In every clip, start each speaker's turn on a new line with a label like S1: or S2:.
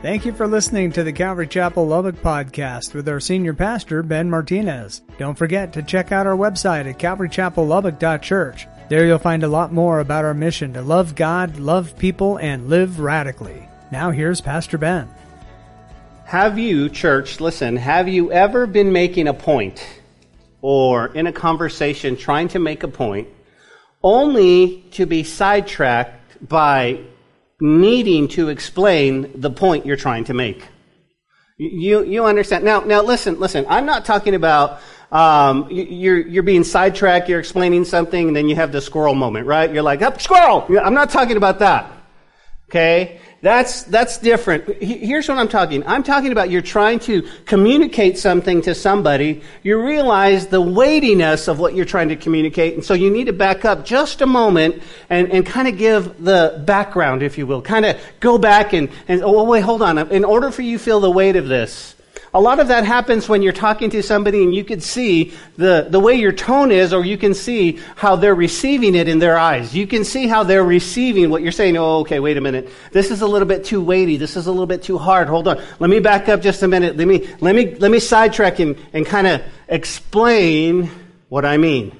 S1: Thank you for listening to the Calvary Chapel Lubbock podcast with our senior pastor, Ben Martinez. Don't forget to check out our website at calvarychapellubbock.church. There you'll find a lot more about our mission to love God, love people, and live radically. Now here's Pastor Ben.
S2: Have you, church, listen, have you ever been making a point or in a conversation trying to make a point only to be sidetracked by needing to explain the point you're trying to make. You, you understand? Now, now listen, listen, I'm not talking about, um, you're, you're being sidetracked, you're explaining something, and then you have the squirrel moment, right? You're like, up, squirrel! I'm not talking about that. Okay? That's, that's different. Here's what I'm talking. I'm talking about you're trying to communicate something to somebody. You realize the weightiness of what you're trying to communicate. And so you need to back up just a moment and, and kind of give the background, if you will. Kind of go back and, and, oh, wait, hold on. In order for you to feel the weight of this, a lot of that happens when you're talking to somebody and you can see the, the way your tone is, or you can see how they're receiving it in their eyes. You can see how they're receiving what you're saying. Oh, okay, wait a minute. This is a little bit too weighty. This is a little bit too hard. Hold on. Let me back up just a minute. Let me, let me, let me sidetrack and, and kind of explain what I mean.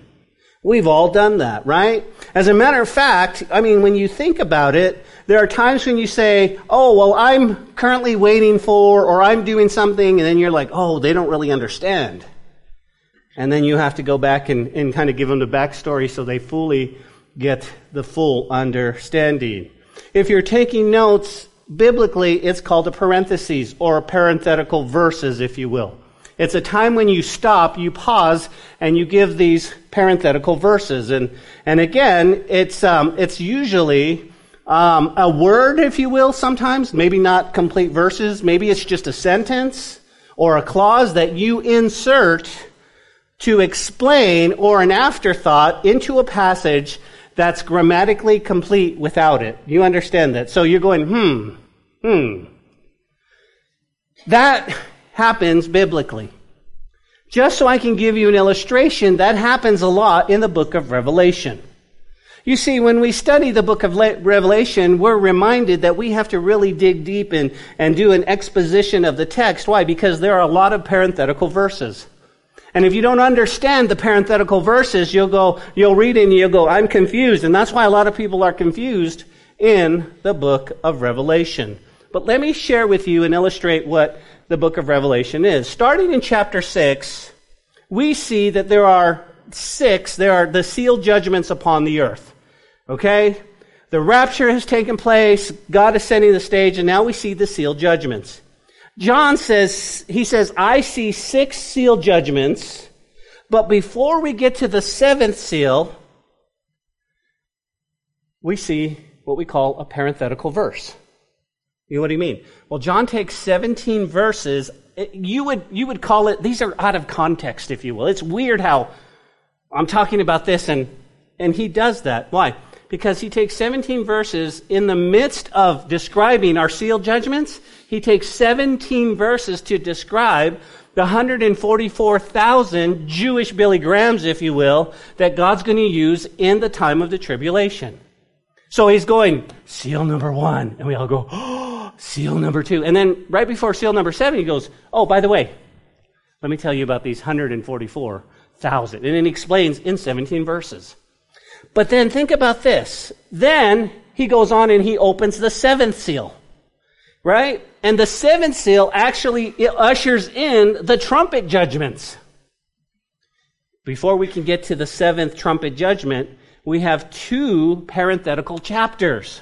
S2: We've all done that, right? As a matter of fact, I mean, when you think about it, there are times when you say, oh, well, I'm currently waiting for, or I'm doing something, and then you're like, oh, they don't really understand. And then you have to go back and, and kind of give them the backstory so they fully get the full understanding. If you're taking notes, biblically, it's called a parenthesis, or a parenthetical verses, if you will. It's a time when you stop, you pause, and you give these parenthetical verses. And, and again, it's, um, it's usually um, a word, if you will, sometimes, maybe not complete verses, maybe it's just a sentence or a clause that you insert to explain or an afterthought into a passage that's grammatically complete without it. You understand that? So you're going, hmm, hmm. That happens biblically. Just so I can give you an illustration, that happens a lot in the book of Revelation. You see, when we study the book of Revelation, we're reminded that we have to really dig deep and, and do an exposition of the text. Why? Because there are a lot of parenthetical verses. And if you don't understand the parenthetical verses, you'll go, you'll read and you'll go, I'm confused. And that's why a lot of people are confused in the book of Revelation. But let me share with you and illustrate what the book of Revelation is. Starting in chapter 6, we see that there are six, there are the sealed judgments upon the earth. Okay? The rapture has taken place. God is setting the stage, and now we see the sealed judgments. John says, he says, I see six sealed judgments, but before we get to the seventh seal, we see what we call a parenthetical verse. You know what I mean? Well, John takes 17 verses. You would, you would call it, these are out of context, if you will. It's weird how I'm talking about this and, and he does that. Why? because he takes 17 verses in the midst of describing our sealed judgments. He takes 17 verses to describe the 144,000 Jewish Billy Grahams, if you will, that God's going to use in the time of the tribulation. So he's going, seal number one. And we all go, oh, seal number two. And then right before seal number seven, he goes, oh, by the way, let me tell you about these 144,000. And then he explains in 17 verses. But then think about this. Then he goes on and he opens the seventh seal. Right? And the seventh seal actually ushers in the trumpet judgments. Before we can get to the seventh trumpet judgment, we have two parenthetical chapters.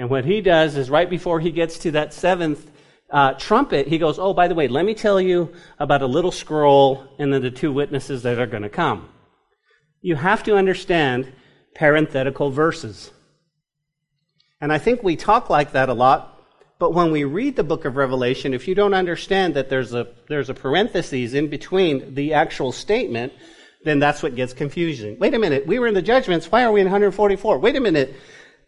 S2: And what he does is right before he gets to that seventh uh, trumpet, he goes, Oh, by the way, let me tell you about a little scroll and then the two witnesses that are going to come. You have to understand parenthetical verses. And I think we talk like that a lot, but when we read the book of Revelation, if you don't understand that there's a, there's a parenthesis in between the actual statement, then that's what gets confusing. Wait a minute, we were in the judgments, why are we in 144? Wait a minute.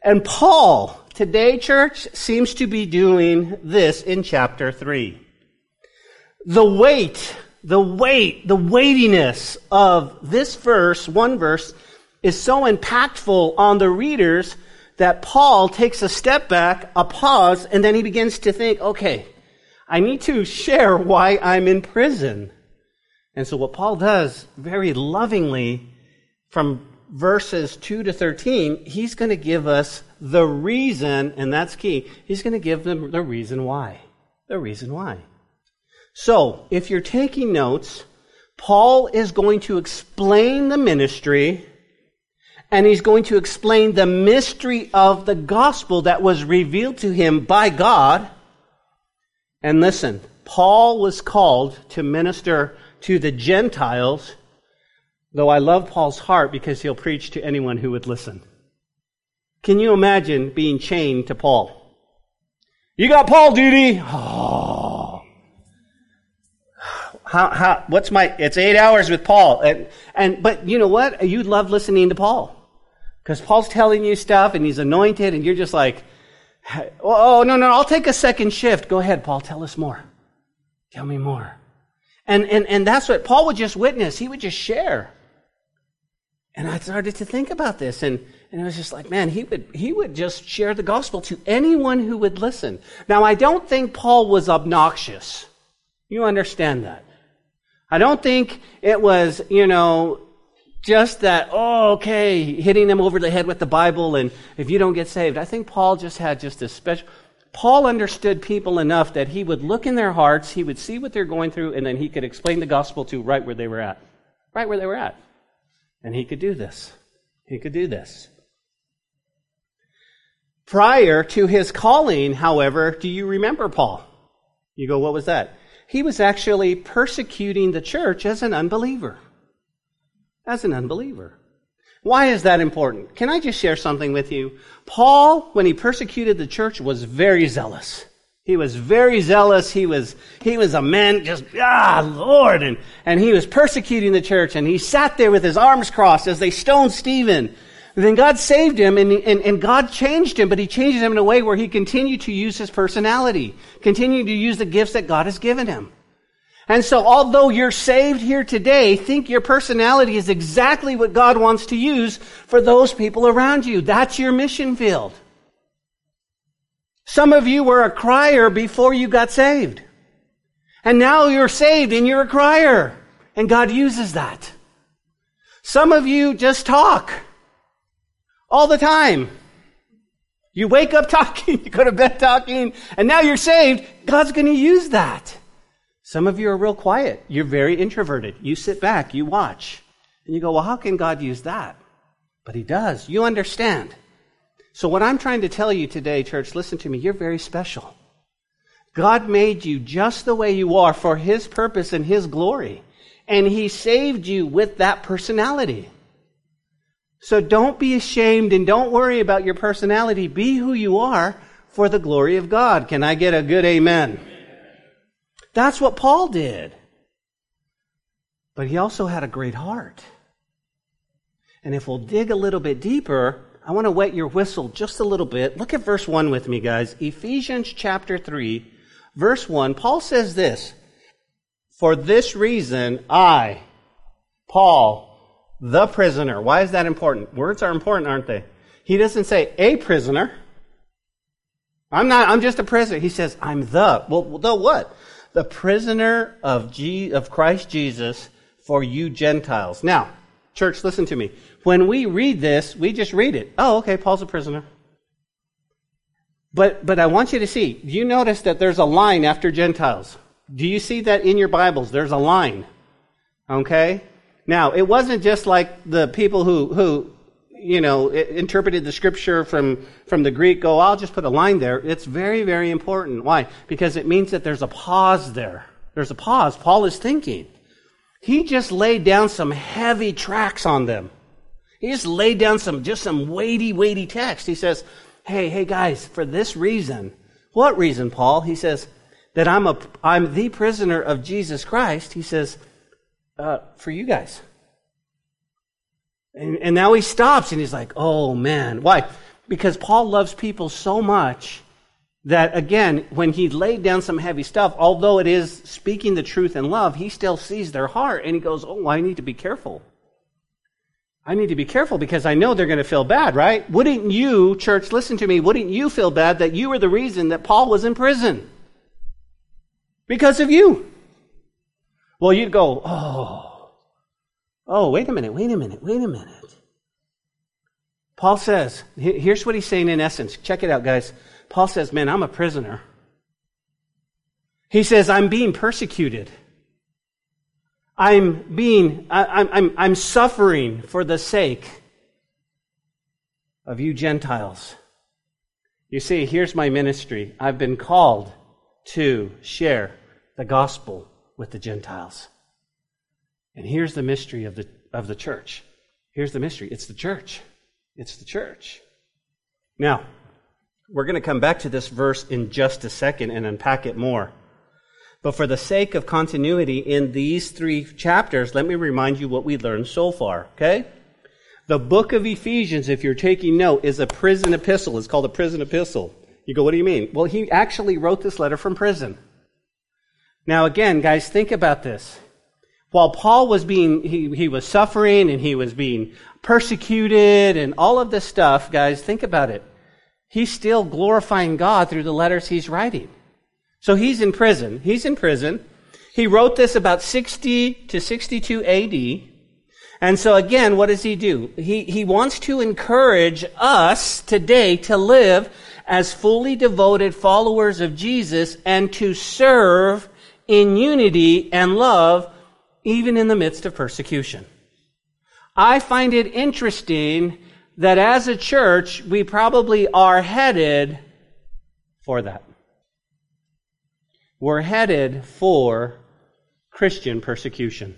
S2: And Paul, today, church, seems to be doing this in chapter 3. The weight, the weight, the weightiness of this verse, one verse, is so impactful on the readers that Paul takes a step back, a pause, and then he begins to think, okay, I need to share why I'm in prison. And so what Paul does very lovingly from verses 2 to 13, he's going to give us the reason, and that's key. He's going to give them the reason why. The reason why. So, if you're taking notes, Paul is going to explain the ministry and he's going to explain the mystery of the gospel that was revealed to him by God. And listen, Paul was called to minister to the Gentiles, though I love Paul's heart because he'll preach to anyone who would listen. Can you imagine being chained to Paul? You got Paul duty. Oh. How, how, what's my, it's eight hours with Paul. And, and, but you know what? You love listening to Paul. Because Paul's telling you stuff and he's anointed and you're just like, oh, no, no, I'll take a second shift. Go ahead, Paul, tell us more. Tell me more. And, and, and that's what Paul would just witness. He would just share. And I started to think about this and, and it was just like, man, he would, he would just share the gospel to anyone who would listen. Now, I don't think Paul was obnoxious. You understand that. I don't think it was, you know, just that, oh, okay, hitting them over the head with the Bible and if you don't get saved. I think Paul just had just a special, Paul understood people enough that he would look in their hearts, he would see what they're going through, and then he could explain the gospel to right where they were at. Right where they were at. And he could do this. He could do this. Prior to his calling, however, do you remember Paul? You go, what was that? He was actually persecuting the church as an unbeliever as an unbeliever. Why is that important? Can I just share something with you? Paul, when he persecuted the church, was very zealous. He was very zealous. He was, he was a man just, ah, Lord. And, and he was persecuting the church and he sat there with his arms crossed as they stoned Stephen. And then God saved him and, and, and God changed him, but he changed him in a way where he continued to use his personality, continued to use the gifts that God has given him. And so, although you're saved here today, think your personality is exactly what God wants to use for those people around you. That's your mission field. Some of you were a crier before you got saved. And now you're saved and you're a crier. And God uses that. Some of you just talk all the time. You wake up talking, you go to bed talking, and now you're saved. God's going to use that. Some of you are real quiet. You're very introverted. You sit back, you watch. And you go, well, how can God use that? But He does. You understand. So, what I'm trying to tell you today, church, listen to me. You're very special. God made you just the way you are for His purpose and His glory. And He saved you with that personality. So don't be ashamed and don't worry about your personality. Be who you are for the glory of God. Can I get a good amen? That's what Paul did. But he also had a great heart. And if we'll dig a little bit deeper, I want to wet your whistle just a little bit. Look at verse 1 with me, guys. Ephesians chapter 3, verse 1. Paul says this For this reason, I, Paul, the prisoner. Why is that important? Words are important, aren't they? He doesn't say a prisoner. I'm not, I'm just a prisoner. He says, I'm the. Well, the what? the prisoner of, G- of Christ Jesus for you Gentiles. Now, church, listen to me. When we read this, we just read it. Oh, okay, Paul's a prisoner. But, but I want you to see, do you notice that there's a line after Gentiles? Do you see that in your Bibles? There's a line. Okay? Now, it wasn't just like the people who, who you know, interpreted the scripture from, from the Greek, go, I'll just put a line there. It's very, very important. Why? Because it means that there's a pause there. There's a pause. Paul is thinking. He just laid down some heavy tracks on them. He just laid down some, just some weighty, weighty text. He says, hey, hey guys, for this reason. What reason, Paul? He says, that I'm a, I'm the prisoner of Jesus Christ. He says, uh, for you guys. And, and now he stops and he's like, oh man. Why? Because Paul loves people so much that, again, when he laid down some heavy stuff, although it is speaking the truth in love, he still sees their heart and he goes, oh, I need to be careful. I need to be careful because I know they're going to feel bad, right? Wouldn't you, church, listen to me, wouldn't you feel bad that you were the reason that Paul was in prison? Because of you. Well, you'd go, oh, oh, wait a minute, wait a minute, wait a minute. Paul says, here's what he's saying in essence. Check it out, guys. Paul says, man, I'm a prisoner. He says, I'm being persecuted. I'm being, I, I'm, I'm suffering for the sake of you Gentiles. You see, here's my ministry. I've been called to share the gospel with the Gentiles. And here's the mystery of the, of the church. Here's the mystery. It's the church. It's the church. Now, we're going to come back to this verse in just a second and unpack it more. But for the sake of continuity in these three chapters, let me remind you what we learned so far, okay? The book of Ephesians, if you're taking note, is a prison epistle. It's called a prison epistle. You go, what do you mean? Well, he actually wrote this letter from prison. Now, again, guys, think about this. While Paul was being, he, he was suffering and he was being persecuted and all of this stuff, guys, think about it. He's still glorifying God through the letters he's writing. So he's in prison. He's in prison. He wrote this about 60 to 62 AD. And so again, what does he do? He, he wants to encourage us today to live as fully devoted followers of Jesus and to serve in unity and love even in the midst of persecution. I find it interesting that as a church, we probably are headed for that we're headed for Christian persecution.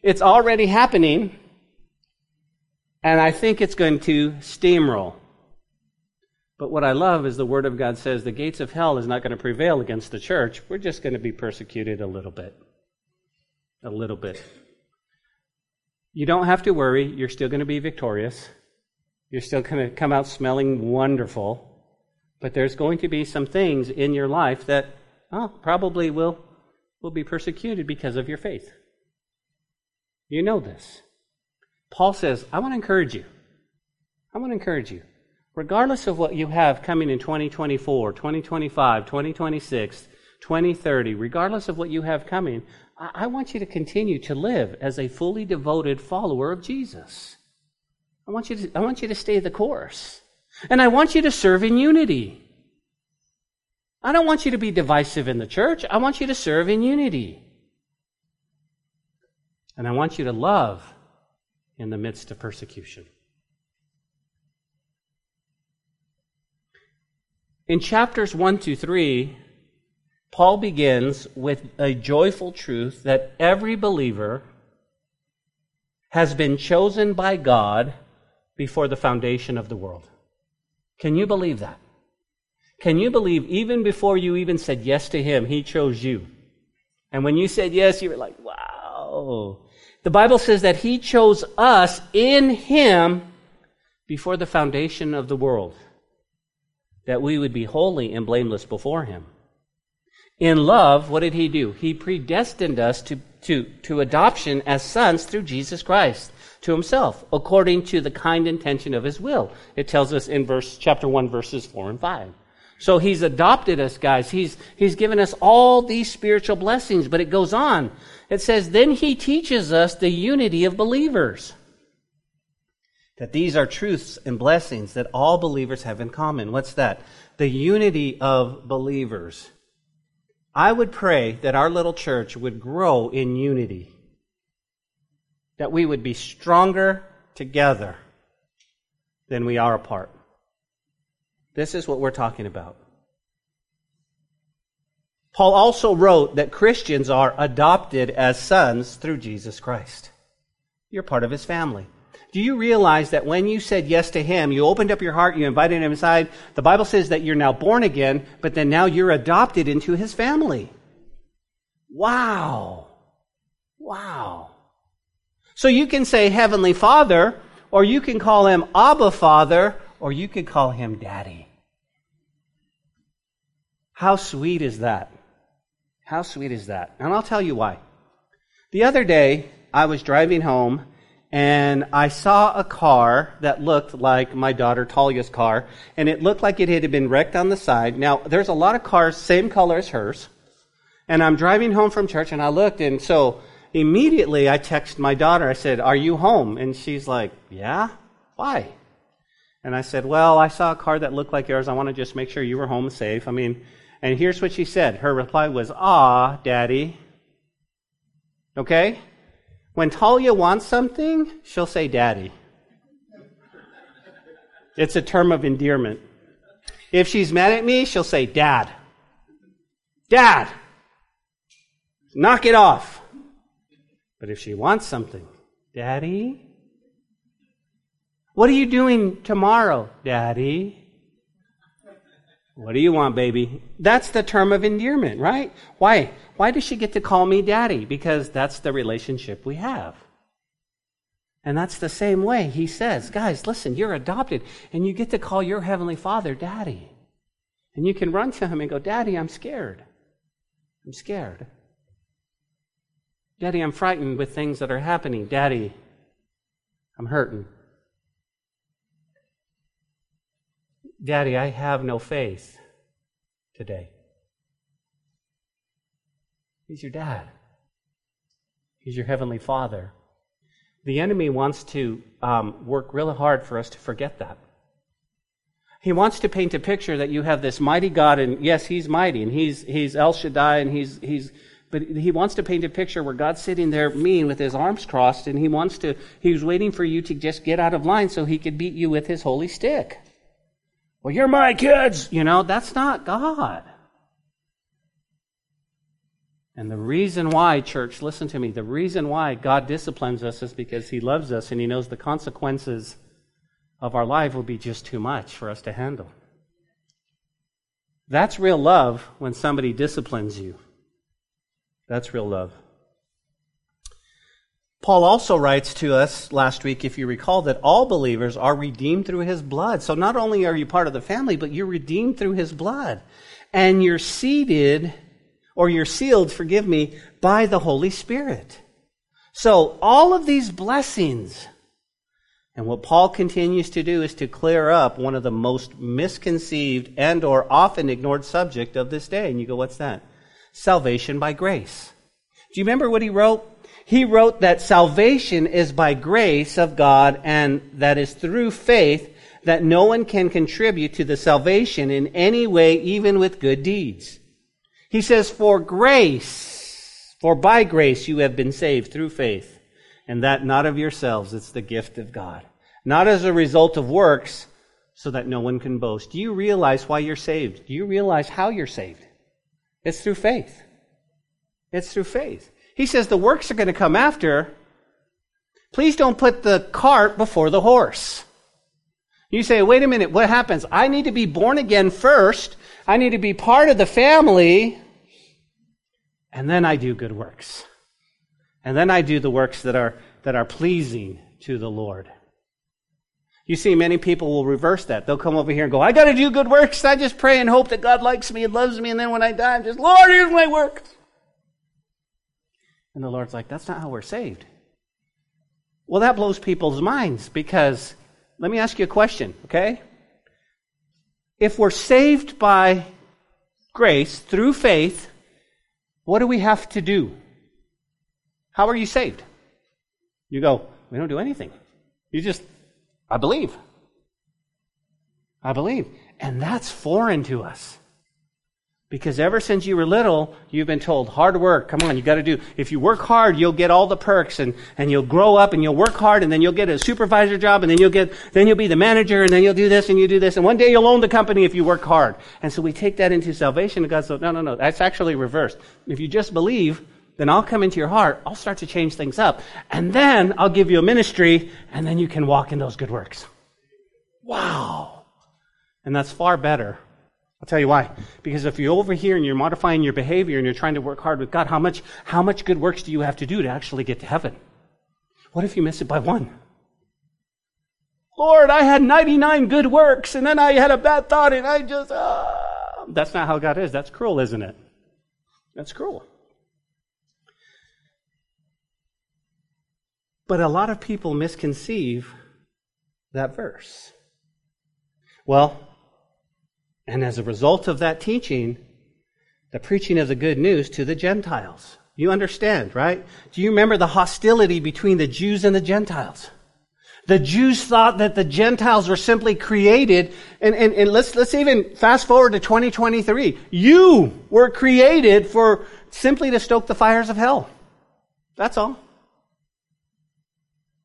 S2: It's already happening, and I think it's going to steamroll. But what I love is the Word of God says the gates of hell is not going to prevail against the church. We're just going to be persecuted a little bit. A little bit. You don't have to worry. You're still going to be victorious. You're still going to come out smelling wonderful. But there's going to be some things in your life that oh, probably will, will be persecuted because of your faith. You know this. Paul says, I want to encourage you. I want to encourage you. Regardless of what you have coming in 2024, 2025, 2026, 2030, regardless of what you have coming, I, want you to continue to live as a fully devoted follower of Jesus. I want you to, I want you to stay the course. And I want you to serve in unity. I don't want you to be divisive in the church. I want you to serve in unity. And I want you to love in the midst of persecution. In chapters 1 to 3, Paul begins with a joyful truth that every believer has been chosen by God before the foundation of the world. Can you believe that? Can you believe even before you even said yes to Him, He chose you? And when you said yes, you were like, wow. The Bible says that He chose us in Him before the foundation of the world, that we would be holy and blameless before Him. In love, what did He do? He predestined us to, to, to adoption as sons through Jesus Christ to himself according to the kind intention of his will. It tells us in verse chapter 1 verses 4 and 5. So he's adopted us, guys. He's, he's given us all these spiritual blessings, but it goes on. It says, then he teaches us the unity of believers. That these are truths and blessings that all believers have in common. What's that? The unity of believers. I would pray that our little church would grow in unity that we would be stronger together than we are apart. This is what we're talking about. Paul also wrote that Christians are adopted as sons through Jesus Christ. You're part of his family. Do you realize that when you said yes to him, you opened up your heart, you invited him inside, the Bible says that you're now born again, but then now you're adopted into his family? Wow. Wow. So you can say Heavenly Father, or you can call him Abba Father, or you could call him Daddy. How sweet is that? How sweet is that? And I'll tell you why. The other day, I was driving home and I saw a car that looked like my daughter Talia's car, and it looked like it had been wrecked on the side. Now, there's a lot of cars, same color as hers, and I'm driving home from church, and I looked, and so immediately I texted my daughter. I said, Are you home? And she's like, Yeah? Why? And I said, Well, I saw a car that looked like yours. I want to just make sure you were home safe. I mean, and here's what she said. Her reply was, Ah, Daddy. Okay? When Talia wants something, she'll say daddy. It's a term of endearment. If she's mad at me, she'll say dad. Dad! Knock it off. But if she wants something, daddy? What are you doing tomorrow, daddy? What do you want, baby? That's the term of endearment, right? Why? Why does she get to call me daddy? Because that's the relationship we have. And that's the same way he says, guys, listen, you're adopted, and you get to call your heavenly father daddy. And you can run to him and go, Daddy, I'm scared. I'm scared. Daddy, I'm frightened with things that are happening. Daddy, I'm hurting. Daddy, I have no faith today. He's your dad. He's your heavenly father. The enemy wants to um, work really hard for us to forget that. He wants to paint a picture that you have this mighty God, and yes, He's mighty, and He's He's El Shaddai, and He's He's. But He wants to paint a picture where God's sitting there mean with His arms crossed, and He wants to. He's waiting for you to just get out of line so He could beat you with His holy stick. Well, you're my kids. You know that's not God. And the reason why, church, listen to me, the reason why God disciplines us is because He loves us and He knows the consequences of our life will be just too much for us to handle. That's real love when somebody disciplines you. That's real love. Paul also writes to us last week, if you recall, that all believers are redeemed through his blood. So not only are you part of the family, but you're redeemed through his blood. And you're seated or you're sealed, forgive me, by the Holy Spirit. So all of these blessings, and what Paul continues to do is to clear up one of the most misconceived and or often ignored subject of this day. And you go, what's that? Salvation by grace. Do you remember what he wrote? He wrote that salvation is by grace of God and that is through faith that no one can contribute to the salvation in any way, even with good deeds. He says, For grace, for by grace you have been saved through faith, and that not of yourselves, it's the gift of God. Not as a result of works, so that no one can boast. Do you realize why you're saved? Do you realize how you're saved? It's through faith. It's through faith. He says the works are going to come after. Please don't put the cart before the horse. You say, wait a minute, what happens? I need to be born again first. I need to be part of the family. And then I do good works. And then I do the works that are, that are pleasing to the Lord. You see, many people will reverse that. They'll come over here and go, I got to do good works. I just pray and hope that God likes me and loves me. And then when I die, I'm just, Lord, here's my works. And the Lord's like, that's not how we're saved. Well, that blows people's minds because let me ask you a question, okay? If we're saved by grace through faith, what do we have to do? How are you saved? You go, we don't do anything. You just, I believe. I believe. And that's foreign to us. Because ever since you were little, you've been told, hard work, come on, you gotta do. If you work hard, you'll get all the perks and, and you'll grow up and you'll work hard and then you'll get a supervisor job and then you'll get, then you'll be the manager and then you'll do this and you do this and one day you'll own the company if you work hard. And so we take that into salvation and God says, no, no, no, that's actually reversed. If you just believe, then I'll come into your heart, I'll start to change things up, and then I'll give you a ministry and then you can walk in those good works. Wow. And that's far better I'll tell you why. Because if you're over here and you're modifying your behavior and you're trying to work hard with God, how much, how much good works do you have to do to actually get to heaven? What if you miss it by one? Lord, I had 99 good works and then I had a bad thought and I just, uh, that's not how God is. That's cruel, isn't it? That's cruel. But a lot of people misconceive that verse. Well, and as a result of that teaching, the preaching of the good news to the Gentiles. You understand, right? Do you remember the hostility between the Jews and the Gentiles? The Jews thought that the Gentiles were simply created, and, and, and let's, let's even fast forward to 2023. You were created for simply to stoke the fires of hell. That's all.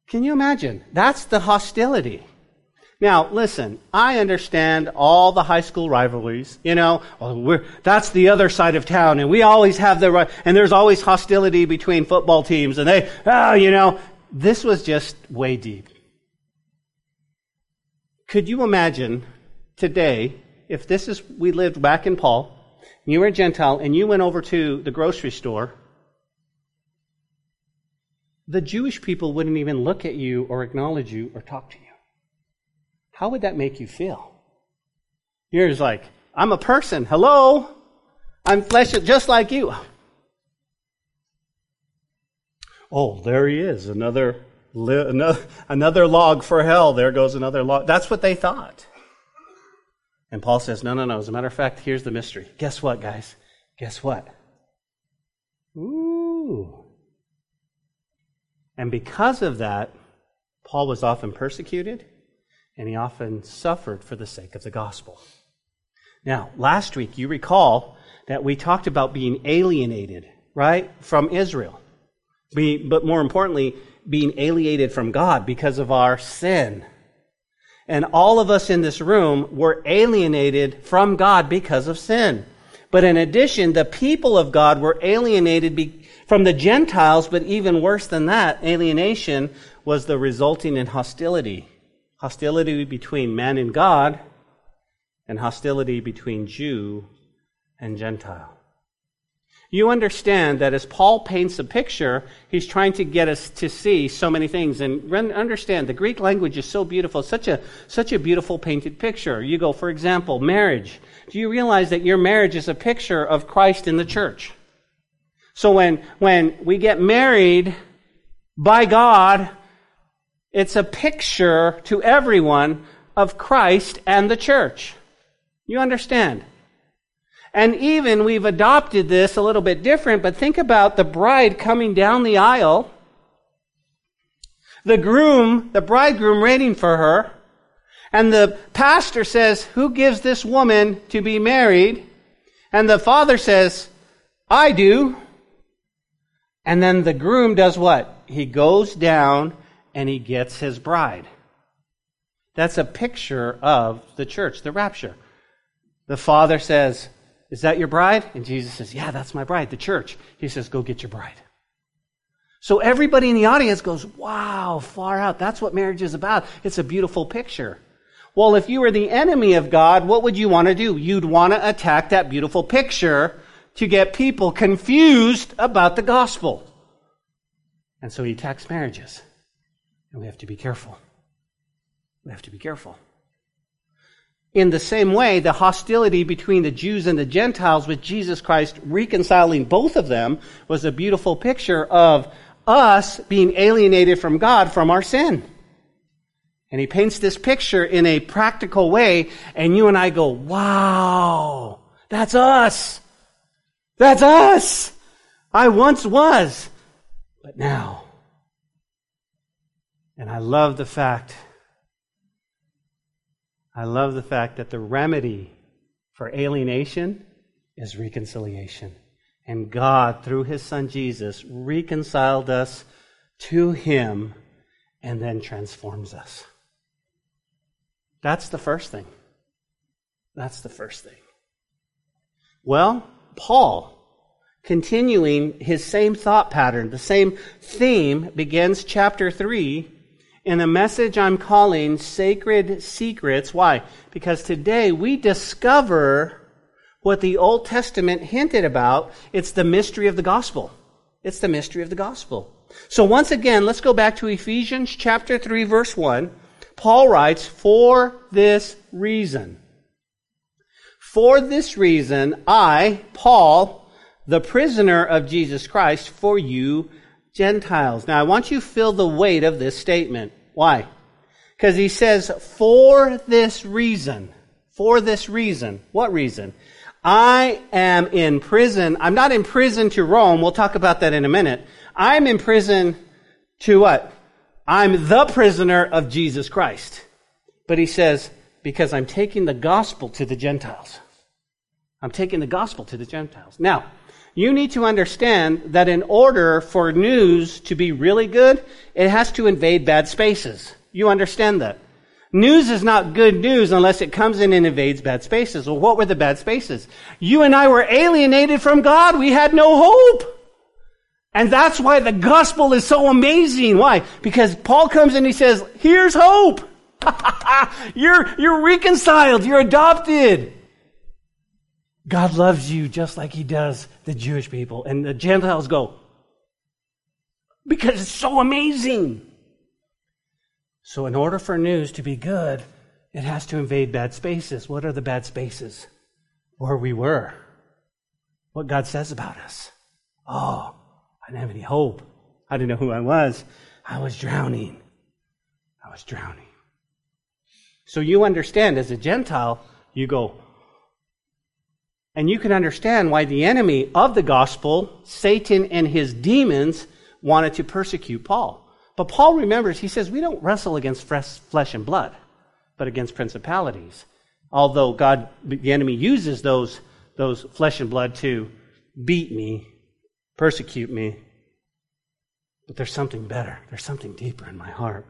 S2: Can you imagine? That's the hostility. Now, listen, I understand all the high school rivalries. You know, oh, that's the other side of town, and we always have the right, and there's always hostility between football teams, and they, oh, you know, this was just way deep. Could you imagine today if this is, we lived back in Paul, you were a Gentile, and you went over to the grocery store the Jewish people wouldn't even look at you or acknowledge you or talk to you. How would that make you feel? You're just like, I'm a person. Hello? I'm flesh just like you. Oh, there he is. Another, another, another log for hell. There goes another log. That's what they thought. And Paul says, no, no, no. As a matter of fact, here's the mystery. Guess what, guys? Guess what? Ooh. And because of that, Paul was often persecuted and he often suffered for the sake of the gospel. Now, last week, you recall that we talked about being alienated, right, from Israel. But more importantly, being alienated from God because of our sin. And all of us in this room were alienated from God because of sin. But in addition, the people of God were alienated be- from the Gentiles, but even worse than that, alienation was the resulting in hostility. Hostility between man and God, and hostility between Jew and Gentile. You understand that as Paul paints a picture, he's trying to get us to see so many things. And understand, the Greek language is so beautiful, such a, such a beautiful painted picture. You go, for example, marriage. Do you realize that your marriage is a picture of Christ in the church? So when, when we get married by God, it's a picture to everyone of Christ and the church. You understand? And even we've adopted this a little bit different, but think about the bride coming down the aisle, the groom, the bridegroom waiting for her, and the pastor says, Who gives this woman to be married? And the father says, I do. And then the groom does what? He goes down and he gets his bride. That's a picture of the church, the rapture. The father says, Is that your bride? And Jesus says, Yeah, that's my bride, the church. He says, Go get your bride. So everybody in the audience goes, Wow, far out. That's what marriage is about. It's a beautiful picture. Well, if you were the enemy of God, what would you want to do? You'd want to attack that beautiful picture to get people confused about the gospel. And so he attacks marriages. And we have to be careful. We have to be careful. In the same way, the hostility between the Jews and the Gentiles with Jesus Christ reconciling both of them was a beautiful picture of us being alienated from God from our sin. And he paints this picture in a practical way, and you and I go, wow, that's us. That's us. I once was, but now. And I love the fact, I love the fact that the remedy for alienation is reconciliation. And God, through His Son Jesus, reconciled us to Him and then transforms us. That's the first thing. That's the first thing. Well, Paul, continuing his same thought pattern, the same theme, begins chapter 3 in a message I'm calling Sacred Secrets. Why? Because today we discover what the Old Testament hinted about. It's the mystery of the gospel. It's the mystery of the gospel. So once again, let's go back to Ephesians chapter 3 verse 1. Paul writes, for this reason. For this reason, I, Paul, the prisoner of Jesus Christ, for you Gentiles. Now I want you to feel the weight of this statement. Why? Because he says, for this reason. For this reason. What reason? I am in prison. I'm not in prison to Rome. We'll talk about that in a minute. I'm in prison to what? I'm the prisoner of Jesus Christ. But he says, because I'm taking the gospel to the Gentiles. I'm taking the gospel to the Gentiles. Now, you need to understand that in order for news to be really good, it has to invade bad spaces. You understand that? News is not good news unless it comes in and invades bad spaces. Well, what were the bad spaces? You and I were alienated from God. We had no hope. And that's why the gospel is so amazing. Why? Because Paul comes and he says, here's hope. you're, you're reconciled. You're adopted. God loves you just like he does the Jewish people. And the Gentiles go, because it's so amazing. So, in order for news to be good, it has to invade bad spaces. What are the bad spaces? Where we were. What God says about us. Oh, I didn't have any hope. I didn't know who I was. I was drowning. I was drowning. So you understand, as a Gentile, you go, and you can understand why the enemy of the gospel, Satan and his demons, wanted to persecute Paul. But Paul remembers, he says, we don't wrestle against flesh and blood, but against principalities. Although God, the enemy uses those, those flesh and blood to beat me, persecute me. But there's something better. There's something deeper in my heart.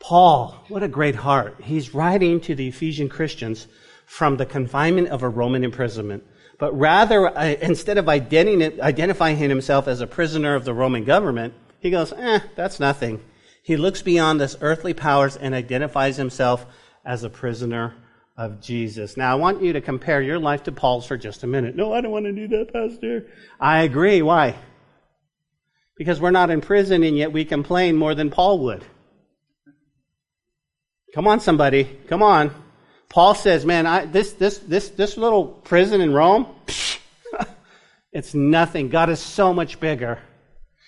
S2: Paul, what a great heart. He's writing to the Ephesian Christians from the confinement of a Roman imprisonment. But rather, uh, instead of identifying himself as a prisoner of the Roman government, he goes, eh, that's nothing. He looks beyond this earthly powers and identifies himself as a prisoner of Jesus. Now, I want you to compare your life to Paul's for just a minute. No, I don't want to do that, Pastor. I agree. Why? Because we're not in prison and yet we complain more than Paul would. Come on, somebody. Come on. Paul says, man, I, this, this, this, this little prison in Rome, it's nothing. God is so much bigger.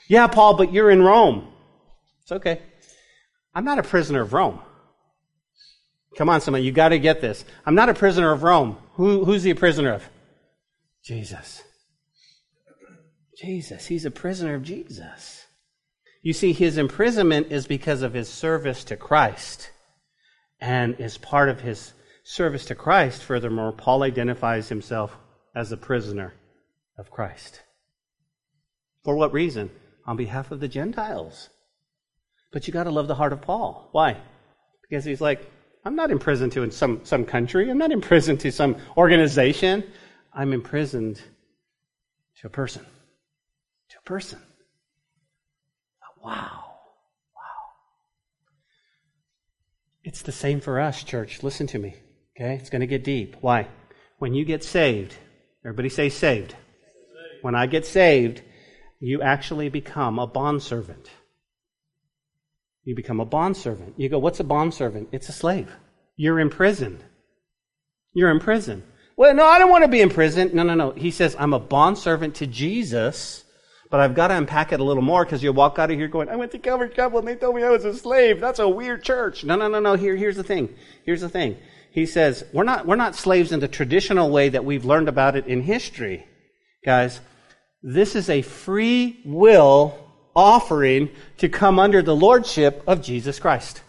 S2: Yeah, Paul, but you're in Rome. It's okay. I'm not a prisoner of Rome. Come on, someone, you got to get this. I'm not a prisoner of Rome. Who, who's he a prisoner of? Jesus. Jesus. He's a prisoner of Jesus. You see, his imprisonment is because of his service to Christ. And is part of his service to Christ, furthermore, Paul identifies himself as a prisoner of Christ. For what reason? on behalf of the Gentiles. But you got to love the heart of Paul. Why? Because he's like, I'm not imprisoned to some, some country. I'm not imprisoned to some organization. I'm imprisoned to a person. To a person. Wow. Wow. It's the same for us, church. Listen to me. Okay? It's going to get deep. Why? When you get saved, everybody say saved. saved. When I get saved, you actually become a bondservant. You become a bondservant. You go, what's a bondservant? It's a slave. You're in prison. You're in prison. Well, no, I don't want to be in prison. No, no, no. He says, I'm a bondservant to Jesus, but I've got to unpack it a little more because you walk out of here going, I went to Calvary Chapel and they told me I was a slave. That's a weird church. No, no, no, no. Here, here's the thing. Here's the thing. He says, we're not, we're not slaves in the traditional way that we've learned about it in history. Guys, this is a free will offering to come under the lordship of Jesus Christ.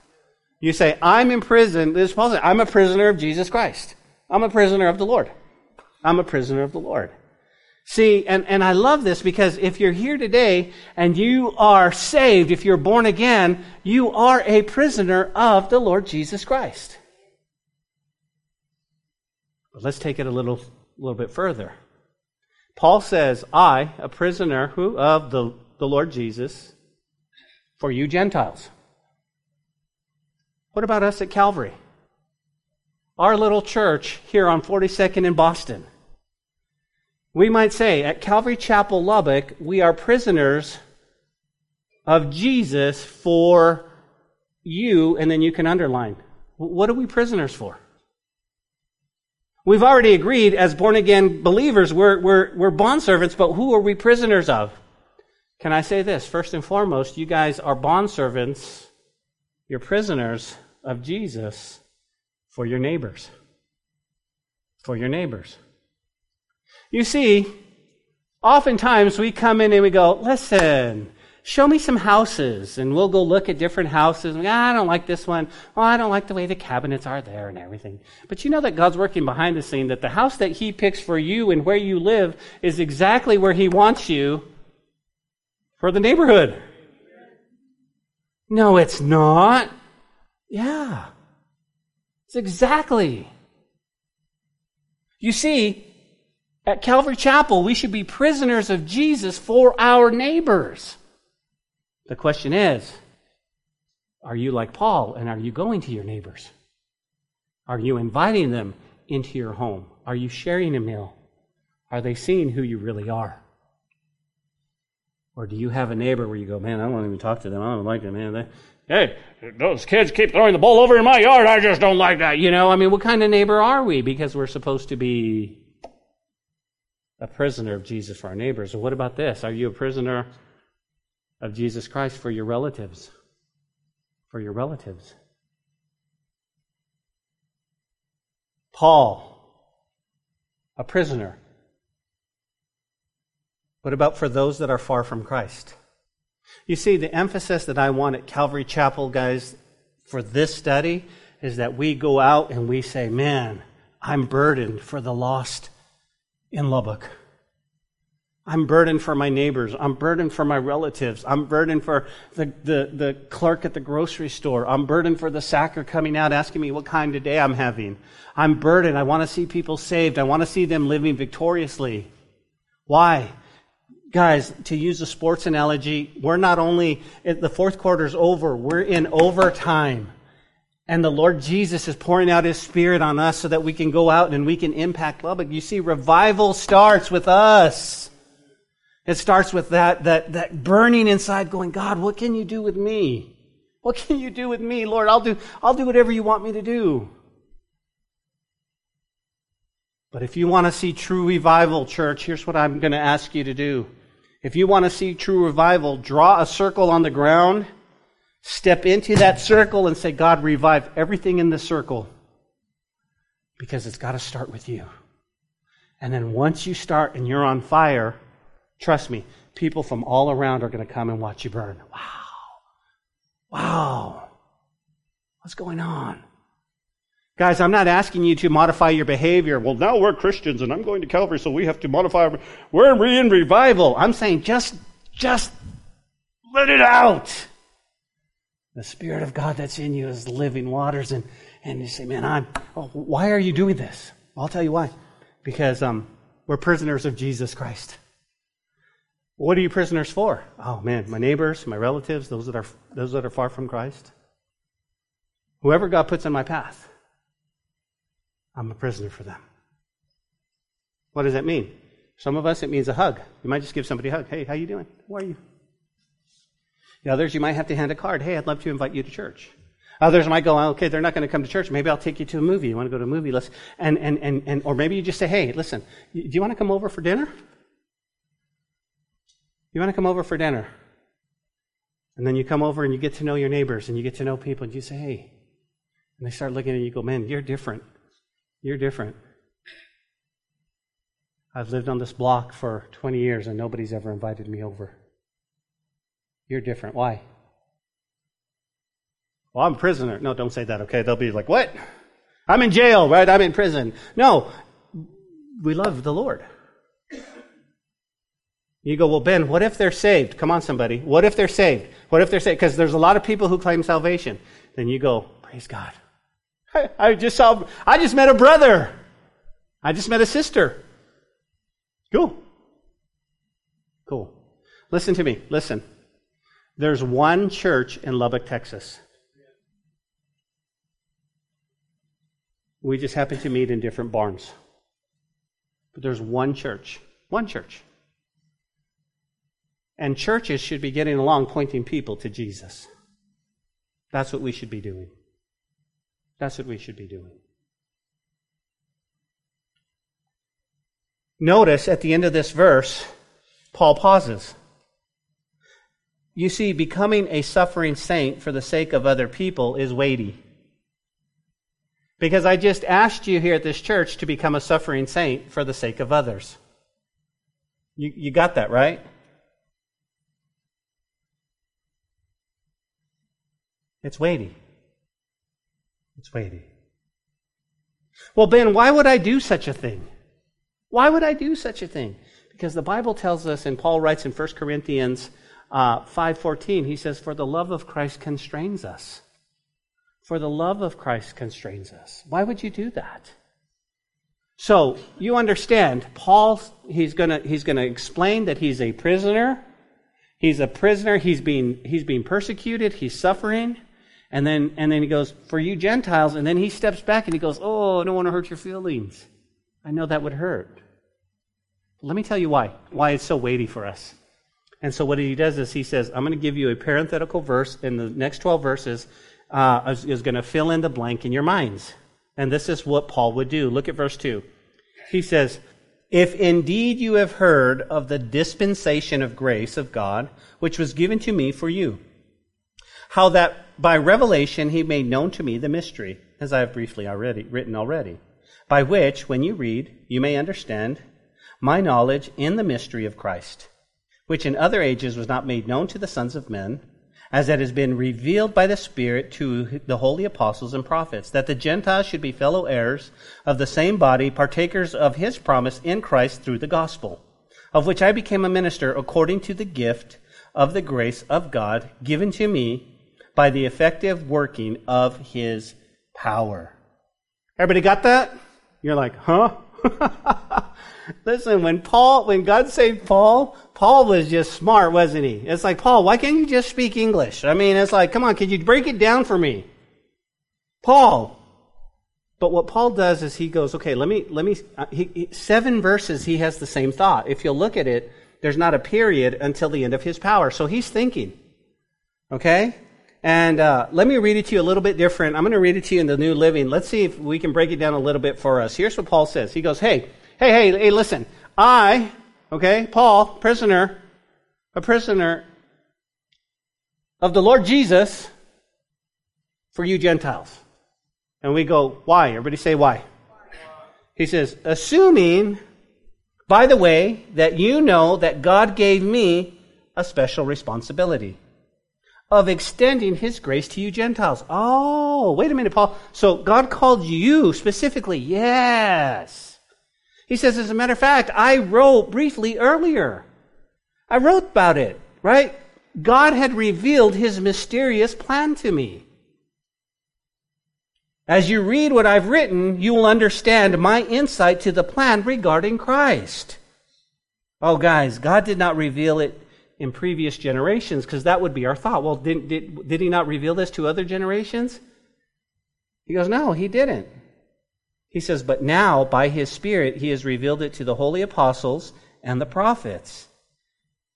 S2: You say, I'm in prison. This Paul says, I'm a prisoner of Jesus Christ. I'm a prisoner of the Lord. I'm a prisoner of the Lord. See, and, and I love this because if you're here today and you are saved, if you're born again, you are a prisoner of the Lord Jesus Christ. But let's take it a little, little bit further. Paul says, I, a prisoner who, of the, the Lord Jesus, for you Gentiles. What about us at Calvary? Our little church here on 42nd in Boston. We might say at Calvary Chapel, Lubbock, we are prisoners of Jesus for you, and then you can underline. What are we prisoners for? We've already agreed as born again believers, we're, we're, we're bondservants, but who are we prisoners of? Can I say this? First and foremost, you guys are bondservants, you're prisoners of Jesus for your neighbors. For your neighbors. You see, oftentimes we come in and we go, listen, show me some houses. And we'll go look at different houses. And, ah, I don't like this one. Oh, I don't like the way the cabinets are there and everything. But you know that God's working behind the scene, that the house that He picks for you and where you live is exactly where He wants you for the neighborhood. No, it's not. Yeah. It's exactly. You see, at Calvary Chapel, we should be prisoners of Jesus for our neighbors. The question is, are you like Paul and are you going to your neighbors? Are you inviting them into your home? Are you sharing a meal? Are they seeing who you really are? Or do you have a neighbor where you go, man, I don't even talk to them. I don't like them, man. They, hey, those kids keep throwing the ball over in my yard. I just don't like that. You know, I mean, what kind of neighbor are we? Because we're supposed to be a prisoner of Jesus for our neighbors. what about this? Are you a prisoner of Jesus Christ for your relatives? For your relatives. Paul, a prisoner what about for those that are far from Christ? You see, the emphasis that I want at Calvary Chapel, guys, for this study is that we go out and we say, man, I'm burdened for the lost in Lubbock. I'm burdened for my neighbors. I'm burdened for my relatives. I'm burdened for the, the, the clerk at the grocery store. I'm burdened for the sacker coming out asking me what kind of day I'm having. I'm burdened. I want to see people saved. I want to see them living victoriously. Why? guys, to use a sports analogy, we're not only, the fourth quarter's over, we're in overtime. And the Lord Jesus is pouring out His Spirit on us so that we can go out and we can impact Lubbock. You see, revival starts with us. It starts with that, that, that burning inside going, God, what can you do with me? What can you do with me? Lord, I'll do, I'll do whatever you want me to do. But if you want to see true revival, church, here's what I'm going to ask you to do. If you want to see true revival, draw a circle on the ground, step into that circle, and say, God, revive everything in the circle. Because it's got to start with you. And then once you start and you're on fire, trust me, people from all around are going to come and watch you burn. Wow. Wow. What's going on? Guys, I'm not asking you to modify your behavior. Well, now we're Christians and I'm going to Calvary, so we have to modify our, we're in revival. I'm saying just, just let it out. The Spirit of God that's in you is living waters and, and you say, man, I'm, oh, why are you doing this? I'll tell you why. Because, um, we're prisoners of Jesus Christ. What are you prisoners for? Oh man, my neighbors, my relatives, those that are, those that are far from Christ. Whoever God puts in my path. I'm a prisoner for them. What does that mean? Some of us, it means a hug. You might just give somebody a hug. Hey, how you doing? How are you? The others, you might have to hand a card. Hey, I'd love to invite you to church. Others might go, oh, okay, they're not going to come to church. Maybe I'll take you to a movie. You want to go to a movie? Let's, and, and, and, and, or maybe you just say, hey, listen, do you want to come over for dinner? You want to come over for dinner? And then you come over and you get to know your neighbors and you get to know people and you say, hey. And they start looking at you and you go, man, you're different. You're different. I've lived on this block for 20 years and nobody's ever invited me over. You're different. Why? Well, I'm a prisoner. No, don't say that, okay? They'll be like, what? I'm in jail, right? I'm in prison. No, we love the Lord. You go, well, Ben, what if they're saved? Come on, somebody. What if they're saved? What if they're saved? Because there's a lot of people who claim salvation. Then you go, praise God. I just saw, I just met a brother. I just met a sister. Cool. Cool. Listen to me. Listen. There's one church in Lubbock, Texas. We just happen to meet in different barns. But there's one church. One church. And churches should be getting along pointing people to Jesus. That's what we should be doing. That's what we should be doing. Notice at the end of this verse, Paul pauses. You see, becoming a suffering saint for the sake of other people is weighty. Because I just asked you here at this church to become a suffering saint for the sake of others. You, you got that, right? It's weighty. It's weighty. Well, Ben, why would I do such a thing? Why would I do such a thing? Because the Bible tells us, and Paul writes in 1 Corinthians uh, 5.14, he says, For the love of Christ constrains us. For the love of Christ constrains us. Why would you do that? So, you understand, Paul, he's gonna, he's gonna explain that he's a prisoner. He's a prisoner, he's being, he's being persecuted, he's suffering. And then, and then he goes, For you Gentiles, and then he steps back and he goes, Oh, I don't want to hurt your feelings. I know that would hurt. Let me tell you why. Why it's so weighty for us. And so what he does is he says, I'm going to give you a parenthetical verse in the next 12 verses uh, is, is going to fill in the blank in your minds. And this is what Paul would do. Look at verse 2. He says, If indeed you have heard of the dispensation of grace of God, which was given to me for you, how that by revelation he made known to me the mystery, as I have briefly already written already, by which, when you read, you may understand my knowledge in the mystery of Christ, which in other ages was not made known to the sons of men, as it has been revealed by the Spirit to the holy apostles and prophets, that the Gentiles should be fellow heirs of the same body, partakers of his promise in Christ through the gospel, of which I became a minister according to the gift of the grace of God given to me by the effective working of his power. Everybody got that? You're like, huh? Listen, when Paul, when God saved Paul, Paul was just smart, wasn't he? It's like, Paul, why can't you just speak English? I mean, it's like, come on, could you break it down for me? Paul. But what Paul does is he goes, okay, let me, let me, uh, he, he, seven verses, he has the same thought. If you'll look at it, there's not a period until the end of his power. So he's thinking. Okay? And uh, let me read it to you a little bit different. I'm going to read it to you in the New Living. Let's see if we can break it down a little bit for us. Here's what Paul says. He goes, hey, hey, hey, hey, listen. I, okay, Paul, prisoner, a prisoner of the Lord Jesus for you Gentiles. And we go, why? Everybody say why. He says, assuming, by the way, that you know that God gave me a special responsibility of extending his grace to you Gentiles. Oh, wait a minute, Paul. So God called you specifically? Yes. He says, as a matter of fact, I wrote briefly earlier. I wrote about it, right? God had revealed his mysterious plan to me. As you read what I've written, you will understand my insight to the plan regarding Christ. Oh, guys, God did not reveal it in previous generations because that would be our thought. Well, did, did, did he not reveal this to other generations? He goes, No, he didn't. He says, But now, by his Spirit, he has revealed it to the holy apostles and the prophets.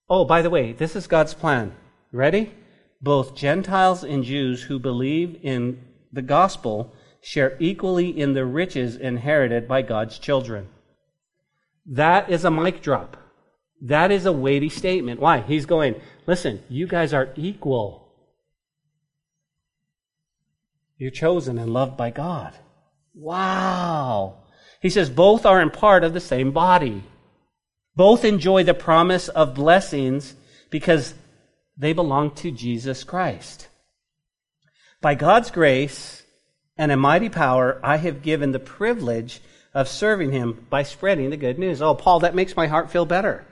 S2: Oh, by the way, this is God's plan. Ready? Both Gentiles and Jews who believe in the gospel share equally in the riches inherited by God's children. That is a mic drop. That is a weighty statement. Why? He's going, listen, you guys are equal. You're chosen and loved by God. Wow. He says both are in part of the same body. Both enjoy the promise of blessings because they belong to Jesus Christ. By God's grace and a mighty power, I have given the privilege of serving him by spreading the good news. Oh, Paul, that makes my heart feel better.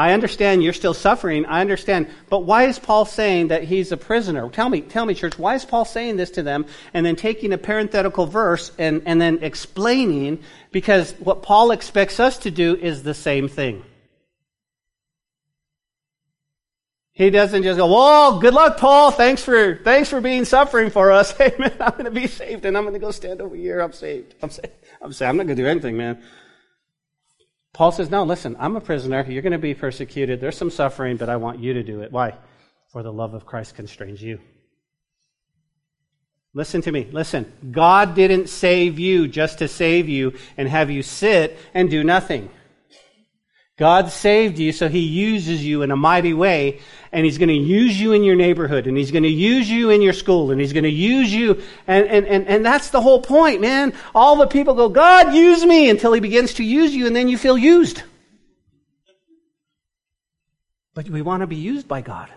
S2: I understand you're still suffering. I understand. But why is Paul saying that he's a prisoner? Tell me, tell me, church, why is Paul saying this to them and then taking a parenthetical verse and, and then explaining? Because what Paul expects us to do is the same thing. He doesn't just go, "Whoa, good luck, Paul. Thanks for thanks for being suffering for us. Hey, man, I'm going to be saved, and I'm going to go stand over here. I'm saved. I'm saved. I'm saved. I'm not going to do anything, man. Paul says, No, listen, I'm a prisoner. You're going to be persecuted. There's some suffering, but I want you to do it. Why? For the love of Christ constrains you. Listen to me. Listen. God didn't save you just to save you and have you sit and do nothing. God saved you, so He uses you in a mighty way, and He's going to use you in your neighborhood, and He's going to use you in your school, and He's going to use you, and, and, and, and that's the whole point, man. All the people go, God, use me, until He begins to use you, and then you feel used. But we want to be used by God.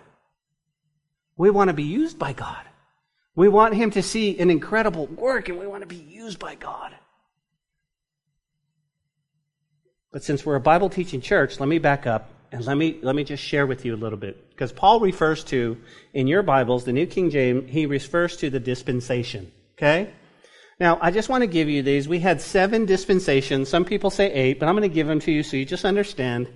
S2: We want to be used by God. We want Him to see an incredible work, and we want to be used by God. But since we're a Bible teaching church, let me back up and let me, let me just share with you a little bit. Because Paul refers to, in your Bibles, the New King James, he refers to the dispensation. Okay? Now, I just want to give you these. We had seven dispensations. Some people say eight, but I'm going to give them to you so you just understand.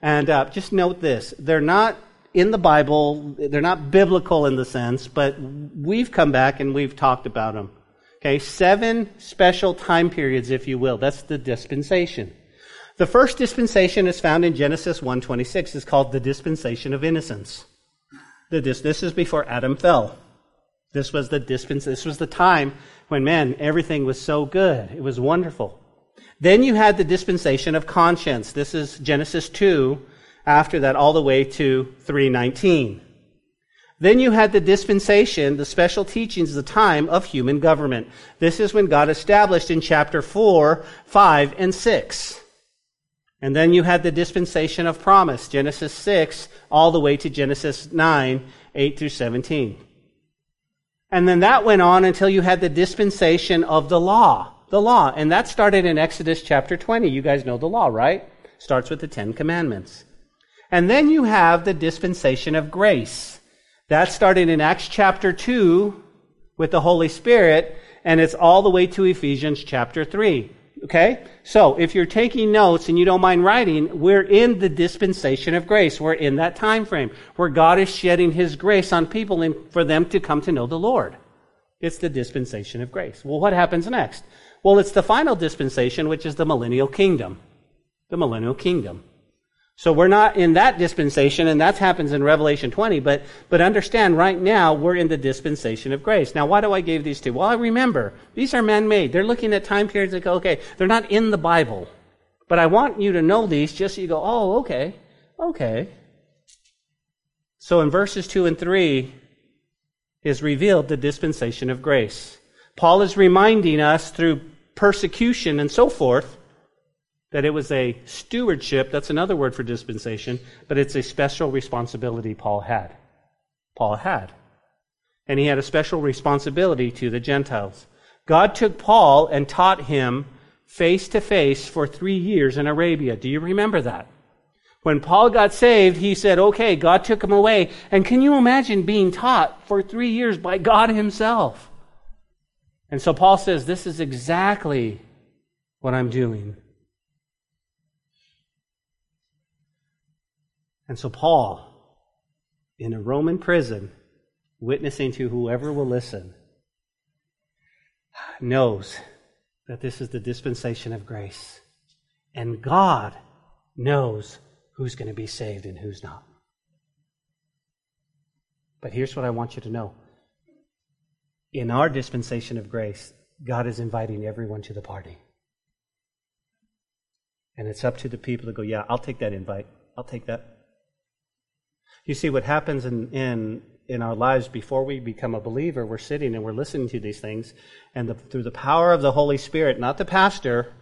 S2: And uh, just note this. They're not in the Bible, they're not biblical in the sense, but we've come back and we've talked about them. Okay? Seven special time periods, if you will. That's the dispensation. The first dispensation is found in Genesis 1:26. is called the dispensation of innocence. This is before Adam fell. This was the dispens. This was the time when man everything was so good. It was wonderful. Then you had the dispensation of conscience. This is Genesis 2. After that, all the way to 319. Then you had the dispensation, the special teachings, the time of human government. This is when God established in chapter 4, 5, and 6. And then you had the dispensation of promise, Genesis 6, all the way to Genesis 9, 8 through 17. And then that went on until you had the dispensation of the law, the law. And that started in Exodus chapter 20. You guys know the law, right? Starts with the Ten Commandments. And then you have the dispensation of grace. That started in Acts chapter 2 with the Holy Spirit, and it's all the way to Ephesians chapter 3. Okay? So, if you're taking notes and you don't mind writing, we're in the dispensation of grace. We're in that time frame where God is shedding His grace on people and for them to come to know the Lord. It's the dispensation of grace. Well, what happens next? Well, it's the final dispensation, which is the millennial kingdom. The millennial kingdom. So we're not in that dispensation, and that happens in Revelation 20, but, but understand right now we're in the dispensation of grace. Now, why do I give these two? Well, I remember, these are man-made. They're looking at time periods that go, okay, they're not in the Bible. But I want you to know these just so you go, oh, okay, okay. So in verses 2 and 3 is revealed the dispensation of grace. Paul is reminding us through persecution and so forth that it was a stewardship, that's another word for dispensation, but it's a special responsibility Paul had. Paul had. And he had a special responsibility to the Gentiles. God took Paul and taught him face to face for three years in Arabia. Do you remember that? When Paul got saved, he said, okay, God took him away. And can you imagine being taught for three years by God himself? And so Paul says, this is exactly what I'm doing. And so, Paul, in a Roman prison, witnessing to whoever will listen, knows that this is the dispensation of grace. And God knows who's going to be saved and who's not. But here's what I want you to know. In our dispensation of grace, God is inviting everyone to the party. And it's up to the people to go, yeah, I'll take that invite. I'll take that. You see, what happens in, in, in our lives before we become a believer, we're sitting and we're listening to these things, and the, through the power of the Holy Spirit, not the pastor,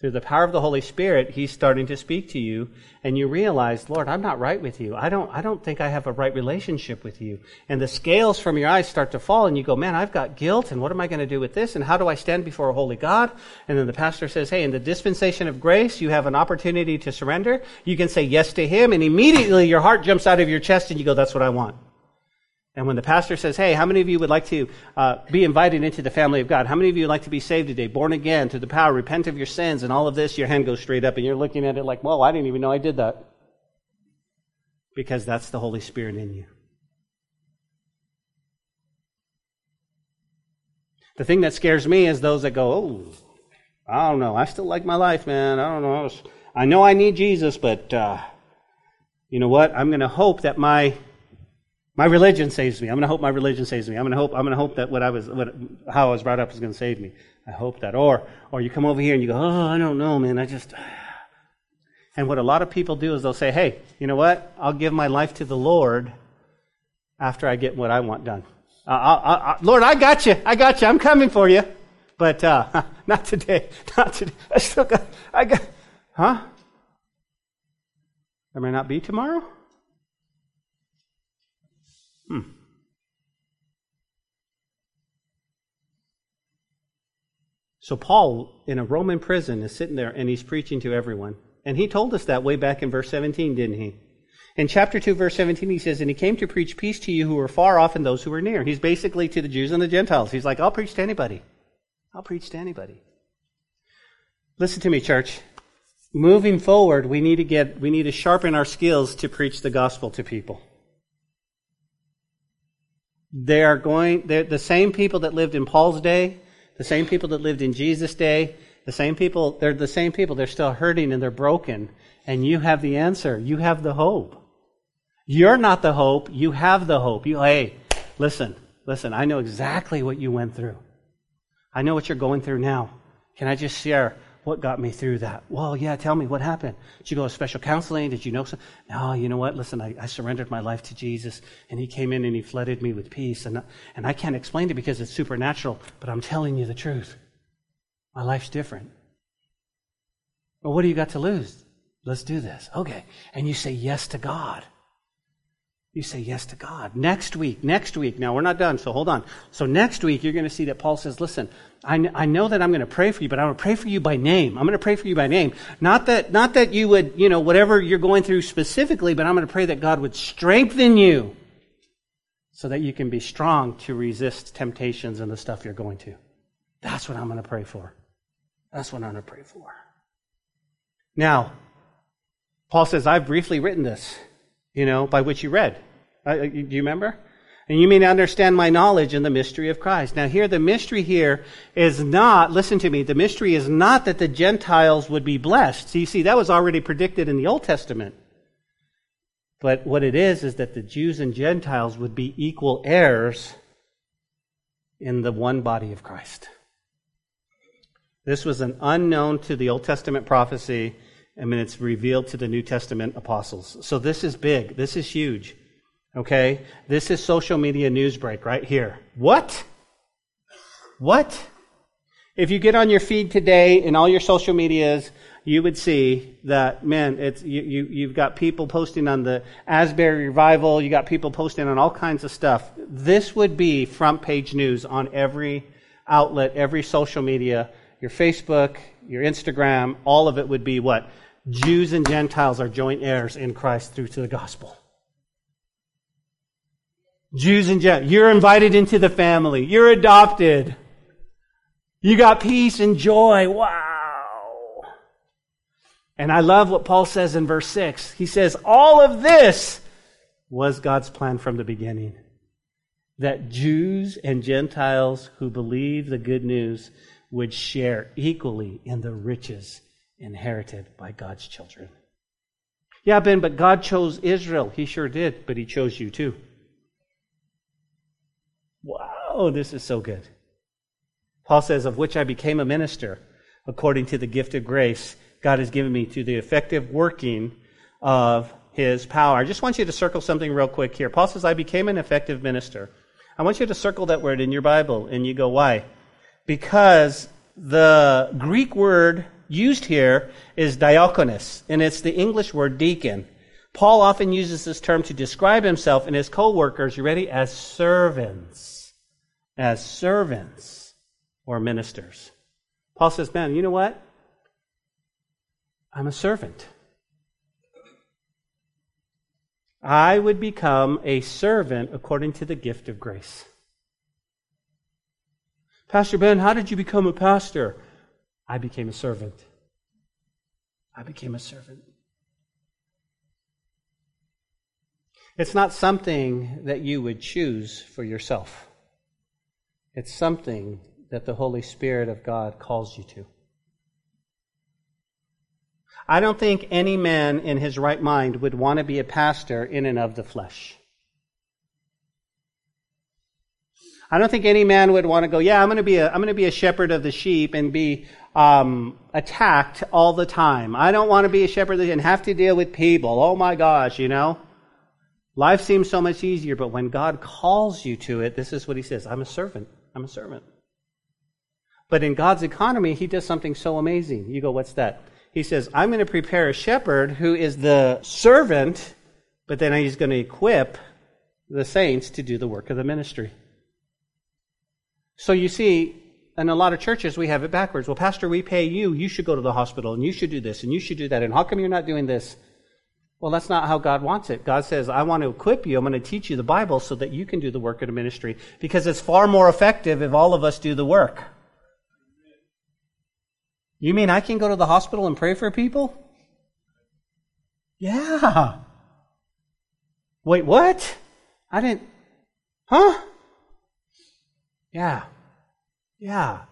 S2: through the power of the Holy Spirit, He's starting to speak to you, and you realize, Lord, I'm not right with you. I don't, I don't think I have a right relationship with you. And the scales from your eyes start to fall, and you go, man, I've got guilt, and what am I going to do with this? And how do I stand before a holy God? And then the pastor says, hey, in the dispensation of grace, you have an opportunity to surrender. You can say yes to Him, and immediately your heart jumps out of your chest, and you go, that's what I want. And when the pastor says, Hey, how many of you would like to uh, be invited into the family of God? How many of you would like to be saved today, born again, to the power, repent of your sins, and all of this? Your hand goes straight up, and you're looking at it like, Whoa, I didn't even know I did that. Because that's the Holy Spirit in you. The thing that scares me is those that go, Oh, I don't know. I still like my life, man. I don't know. I know I need Jesus, but uh, you know what? I'm going to hope that my my religion saves me. I'm going to hope my religion saves me. I'm going to hope, I'm going to hope that what I was, what, how I was brought up is going to save me. I hope that. Or, or you come over here and you go, oh, I don't know, man. I just, And what a lot of people do is they'll say, hey, you know what? I'll give my life to the Lord after I get what I want done. Uh, I, I, Lord, I got you. I got you. I'm coming for you. But uh, not today. Not today. I still got, I got, huh? There may not be tomorrow? Hmm. So Paul, in a Roman prison, is sitting there and he's preaching to everyone. And he told us that way back in verse 17, didn't he? In chapter 2, verse 17, he says, And he came to preach peace to you who were far off and those who were near. He's basically to the Jews and the Gentiles. He's like, I'll preach to anybody. I'll preach to anybody. Listen to me, church. Moving forward, we need to get, we need to sharpen our skills to preach the gospel to people. They are going, they're the same people that lived in Paul's day, the same people that lived in Jesus' day, the same people, they're the same people. They're still hurting and they're broken. And you have the answer. You have the hope. You're not the hope. You have the hope. You, hey, listen, listen, I know exactly what you went through. I know what you're going through now. Can I just share what got me through that? Well, yeah, tell me what happened. Did you go to special counseling? Did you know something? No, you know what? Listen, I, I, surrendered my life to Jesus and he came in and he flooded me with peace. And, and I can't explain it because it's supernatural, but I'm telling you the truth. My life's different. Well, what do you got to lose? Let's do this. Okay. And you say yes to God. You say yes to God. Next week, next week, now we're not done, so hold on. So next week, you're going to see that Paul says, listen, I, I know that I'm going to pray for you, but I'm going to pray for you by name. I'm going to pray for you by name. Not that, not that you would, you know, whatever you're going through specifically, but I'm going to pray that God would strengthen you so that you can be strong to resist temptations and the stuff you're going to. That's what I'm going to pray for. That's what I'm going to pray for. Now, Paul says, I've briefly written this, you know, by which you read. Uh, do you remember? And you may understand my knowledge in the mystery of Christ. Now, here, the mystery here is not, listen to me, the mystery is not that the Gentiles would be blessed. So you see, that was already predicted in the Old Testament. But what it is, is that the Jews and Gentiles would be equal heirs in the one body of Christ. This was an unknown to the Old Testament prophecy, and then it's revealed to the New Testament apostles. So this is big. This is huge. Okay? This is social media news break right here. What? What? If you get on your feed today in all your social medias, you would see that, man, it's, you, you, you've got people posting on the Asbury revival, you got people posting on all kinds of stuff. This would be front page news on every outlet, every social media, your Facebook, your Instagram, all of it would be what? Jews and Gentiles are joint heirs in Christ through to the gospel. Jews and Gentiles. You're invited into the family. You're adopted. You got peace and joy. Wow. And I love what Paul says in verse 6. He says, All of this was God's plan from the beginning. That Jews and Gentiles who believe the good news would share equally in the riches inherited by God's children. Yeah, Ben, but God chose Israel. He sure did, but He chose you too. Wow, this is so good. Paul says, Of which I became a minister according to the gift of grace God has given me to the effective working of his power. I just want you to circle something real quick here. Paul says, I became an effective minister. I want you to circle that word in your Bible, and you go, Why? Because the Greek word used here is diakonos, and it's the English word deacon. Paul often uses this term to describe himself and his co-workers, you ready, as servants. As servants or ministers. Paul says, man, you know what? I'm a servant. I would become a servant according to the gift of grace. Pastor Ben, how did you become a pastor? I became a servant. I became a servant. It's not something that you would choose for yourself. It's something that the Holy Spirit of God calls you to. I don't think any man in his right mind would want to be a pastor in and of the flesh. I don't think any man would want to go, yeah, I'm going to be a, I'm going to be a shepherd of the sheep and be, um, attacked all the time. I don't want to be a shepherd and have to deal with people. Oh my gosh, you know? Life seems so much easier, but when God calls you to it, this is what he says I'm a servant. I'm a servant. But in God's economy, he does something so amazing. You go, what's that? He says, I'm going to prepare a shepherd who is the servant, but then he's going to equip the saints to do the work of the ministry. So you see, in a lot of churches, we have it backwards. Well, Pastor, we pay you. You should go to the hospital, and you should do this, and you should do that. And how come you're not doing this? Well, that's not how God wants it. God says, I want to equip you. I'm going to teach you the Bible so that you can do the work of the ministry because it's far more effective if all of us do the work. You mean I can go to the hospital and pray for people? Yeah. Wait, what? I didn't. Huh? Yeah. Yeah.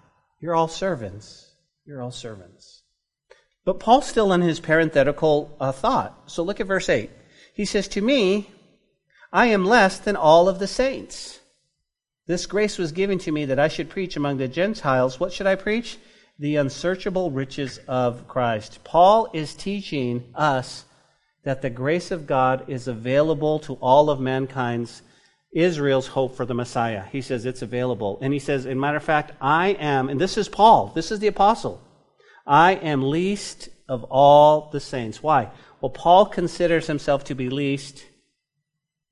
S2: You're all servants. You're all servants. But Paul's still in his parenthetical uh, thought. So look at verse 8. He says, To me, I am less than all of the saints. This grace was given to me that I should preach among the Gentiles. What should I preach? The unsearchable riches of Christ. Paul is teaching us that the grace of God is available to all of mankind's Israel's hope for the Messiah. He says it's available. And he says, in matter of fact, I am, and this is Paul, this is the apostle. I am least of all the saints. Why? Well, Paul considers himself to be least,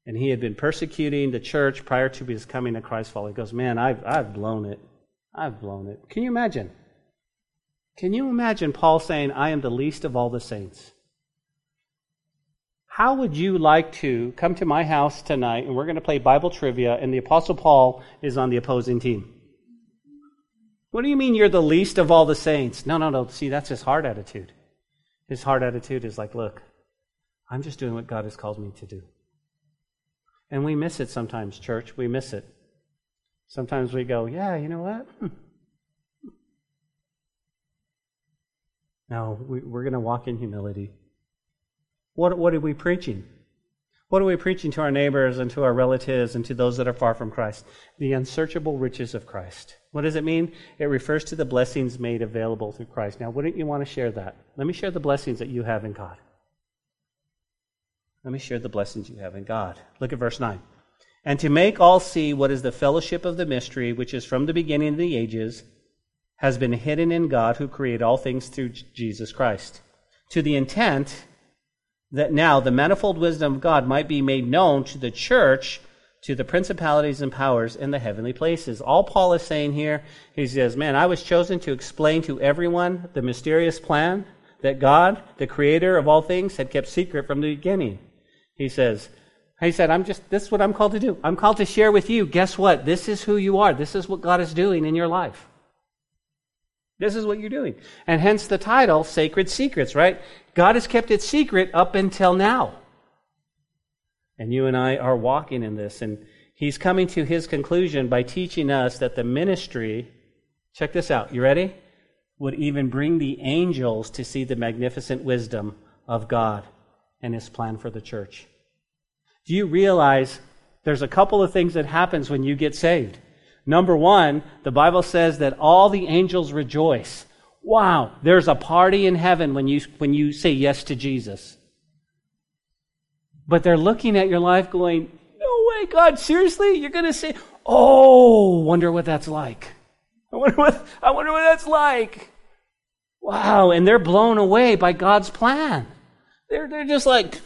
S2: and he had been persecuting the church prior to his coming to Christ follower. He goes, Man, I've, I've blown it. I've blown it. Can you imagine? Can you imagine Paul saying, I am the least of all the saints? How would you like to come to my house tonight and we're going to play Bible trivia and the Apostle Paul is on the opposing team? What do you mean you're the least of all the saints? No, no, no. See, that's his heart attitude. His heart attitude is like, look, I'm just doing what God has called me to do. And we miss it sometimes, church. We miss it. Sometimes we go, yeah, you know what? Hmm. No, we, are going to walk in humility. What, what are we preaching? What are we preaching to our neighbors and to our relatives and to those that are far from Christ? The unsearchable riches of Christ. What does it mean? It refers to the blessings made available through Christ. Now, wouldn't you want to share that? Let me share the blessings that you have in God. Let me share the blessings you have in God. Look at verse 9. And to make all see what is the fellowship of the mystery, which is from the beginning of the ages, has been hidden in God who created all things through Jesus Christ, to the intent that now the manifold wisdom of God might be made known to the church, to the principalities and powers in the heavenly places. All Paul is saying here, he says, Man, I was chosen to explain to everyone the mysterious plan that God, the creator of all things, had kept secret from the beginning. He says, he said, I'm just, this is what I'm called to do. I'm called to share with you. Guess what? This is who you are. This is what God is doing in your life. This is what you're doing. And hence the title, Sacred Secrets, right? God has kept it secret up until now. And you and I are walking in this. And he's coming to his conclusion by teaching us that the ministry, check this out, you ready? Would even bring the angels to see the magnificent wisdom of God and his plan for the church. Do you realize there's a couple of things that happens when you get saved? Number one, the Bible says that all the angels rejoice. Wow, there's a party in heaven when you, when you say yes to Jesus. But they're looking at your life going, no way, God, seriously? You're going to say, oh, wonder what that's like. I wonder what, I wonder what that's like. Wow, and they're blown away by God's plan. They're, they're just like,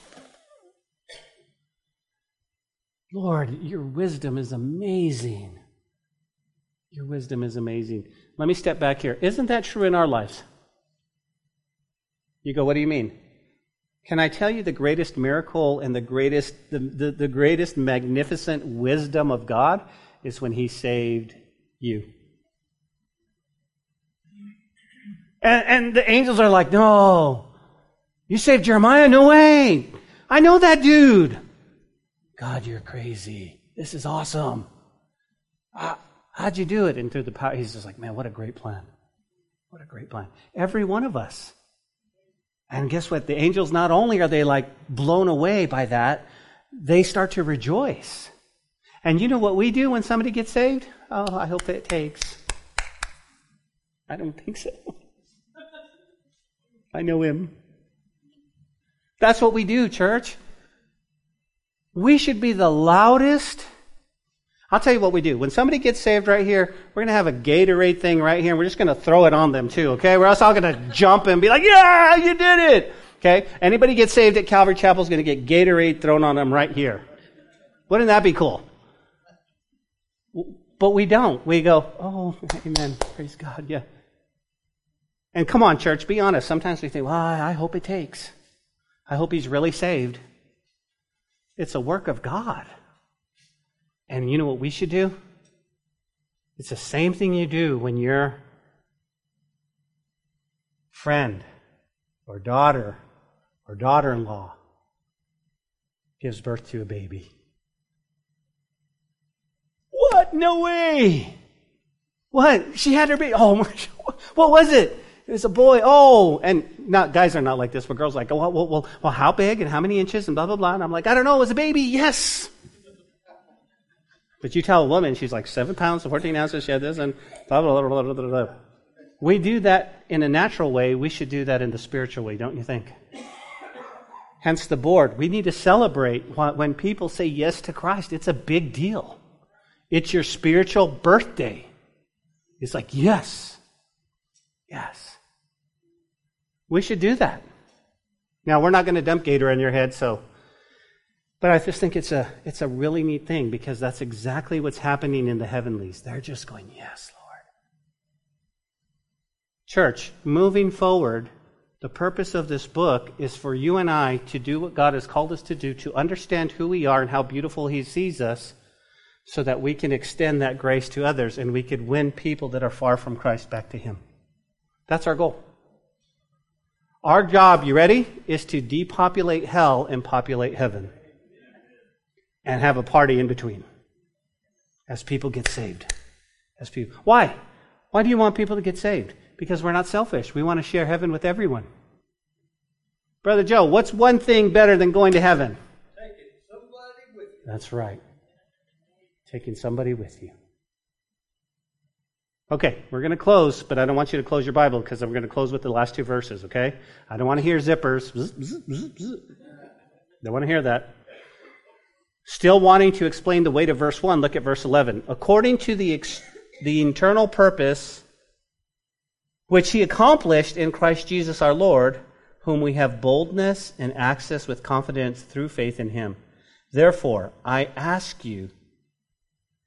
S2: Lord, your wisdom is amazing. Your wisdom is amazing. Let me step back here. Isn't that true in our lives? You go, what do you mean? Can I tell you the greatest miracle and the greatest, the, the, the greatest magnificent wisdom of God is when He saved you. And, and the angels are like, no, you saved Jeremiah? No way. I know that dude. God, you're crazy. This is awesome. Uh, How'd you do it? And through the power, he's just like, man, what a great plan. What a great plan. Every one of us. And guess what? The angels, not only are they like blown away by that, they start to rejoice. And you know what we do when somebody gets saved? Oh, I hope it takes. I don't think so. I know him. That's what we do, church. We should be the loudest. I'll tell you what we do. When somebody gets saved right here, we're going to have a Gatorade thing right here, and we're just going to throw it on them too, okay? We're also all going to jump and be like, yeah, you did it! Okay? Anybody get saved at Calvary Chapel is going to get Gatorade thrown on them right here. Wouldn't that be cool? But we don't. We go, oh, amen. Praise God. Yeah. And come on, church, be honest. Sometimes we think, well, I hope it takes. I hope he's really saved. It's a work of God. And you know what we should do? It's the same thing you do when your friend or daughter or daughter in law gives birth to a baby. What? No way! What? She had her baby. Oh, what was it? It was a boy. Oh, and not guys are not like this, but girls are like, oh, well, well, well, well, how big and how many inches and blah blah blah. And I'm like, I don't know. It was a baby. Yes. But you tell a woman she's like seven pounds and 14 ounces. She had this and blah blah blah blah blah blah. We do that in a natural way. We should do that in the spiritual way, don't you think? Hence the board. We need to celebrate when people say yes to Christ. It's a big deal. It's your spiritual birthday. It's like, yes, yes. We should do that. Now, we're not going to dump Gator on your head, so. But I just think it's a, it's a really neat thing because that's exactly what's happening in the heavenlies. They're just going, yes, Lord. Church, moving forward, the purpose of this book is for you and I to do what God has called us to do, to understand who we are and how beautiful He sees us, so that we can extend that grace to others and we could win people that are far from Christ back to Him. That's our goal. Our job, you ready, is to depopulate hell and populate heaven. And have a party in between as people get saved. As people. Why? Why do you want people to get saved? Because we're not selfish. We want to share heaven with everyone. Brother Joe, what's one thing better than going to heaven? Taking somebody with you. That's right taking somebody with you. Okay, we're going to close, but I don't want you to close your Bible because I'm going to close with the last two verses, okay? I don't want to hear zippers. Don't want to hear that. Still wanting to explain the weight of verse 1, look at verse 11. According to the, ex- the internal purpose which he accomplished in Christ Jesus our Lord, whom we have boldness and access with confidence through faith in him. Therefore, I ask you,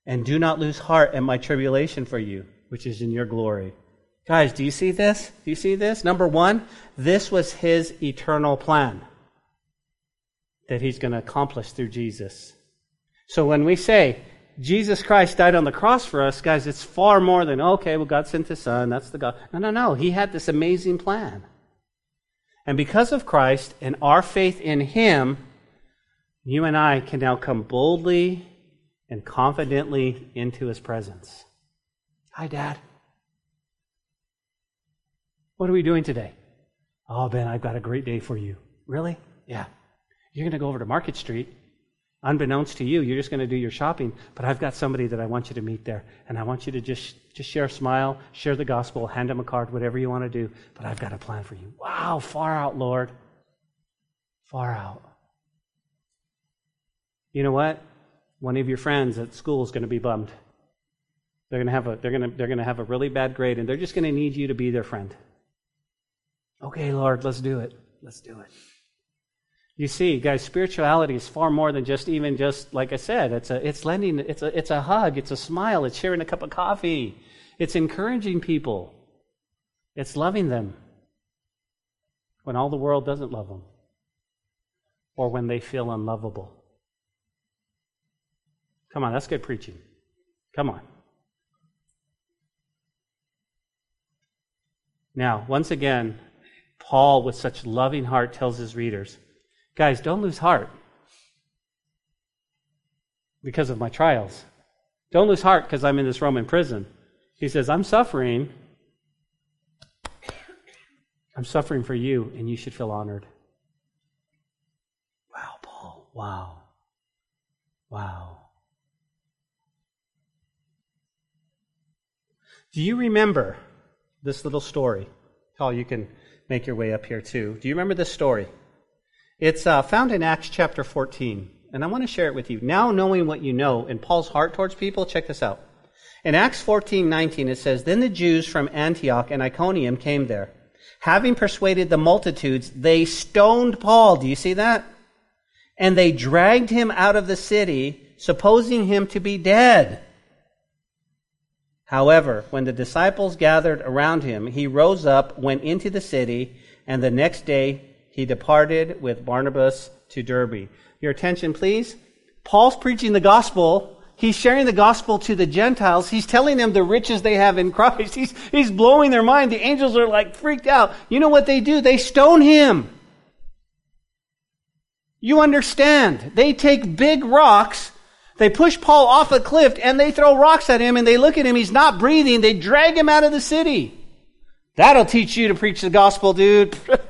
S2: and do not lose heart at my tribulation for you, which is in your glory. Guys, do you see this? Do you see this? Number one, this was his eternal plan that he's going to accomplish through Jesus. So when we say Jesus Christ died on the cross for us, guys, it's far more than, okay, well, God sent his son. That's the God. No, no, no. He had this amazing plan. And because of Christ and our faith in him, you and I can now come boldly and confidently into his presence. Hi, Dad. What are we doing today? Oh, Ben, I've got a great day for you. Really? Yeah. You're going to go over to Market Street. Unbeknownst to you, you're just going to do your shopping, but I've got somebody that I want you to meet there. And I want you to just, just share a smile, share the gospel, hand them a card, whatever you want to do. But I've got a plan for you. Wow, far out, Lord. Far out. You know what? one of your friends at school is going to be bummed. They're going to have a they're going to they're going to have a really bad grade and they're just going to need you to be their friend. Okay, Lord, let's do it. Let's do it. You see, guys, spirituality is far more than just even just like I said, it's a it's lending it's a it's a hug, it's a smile, it's sharing a cup of coffee. It's encouraging people. It's loving them when all the world doesn't love them or when they feel unlovable. Come on, that's good preaching. Come on. Now, once again, Paul, with such loving heart, tells his readers guys, don't lose heart because of my trials. Don't lose heart because I'm in this Roman prison. He says, I'm suffering. I'm suffering for you, and you should feel honored. Wow, Paul. Wow. Wow. Do you remember this little story? Paul, you can make your way up here too. Do you remember this story? It's uh, found in Acts chapter 14, and I want to share it with you. Now, knowing what you know in Paul's heart towards people, check this out. In Acts 14, 19, it says, Then the Jews from Antioch and Iconium came there. Having persuaded the multitudes, they stoned Paul. Do you see that? And they dragged him out of the city, supposing him to be dead. However, when the disciples gathered around him, he rose up, went into the city, and the next day he departed with Barnabas to Derbe. Your attention, please. Paul's preaching the gospel He's sharing the gospel to the Gentiles. He's telling them the riches they have in Christ. He's, he's blowing their mind. The angels are like freaked out. You know what they do? They stone him. You understand. They take big rocks. They push Paul off a cliff and they throw rocks at him and they look at him. He's not breathing. They drag him out of the city. That'll teach you to preach the gospel, dude.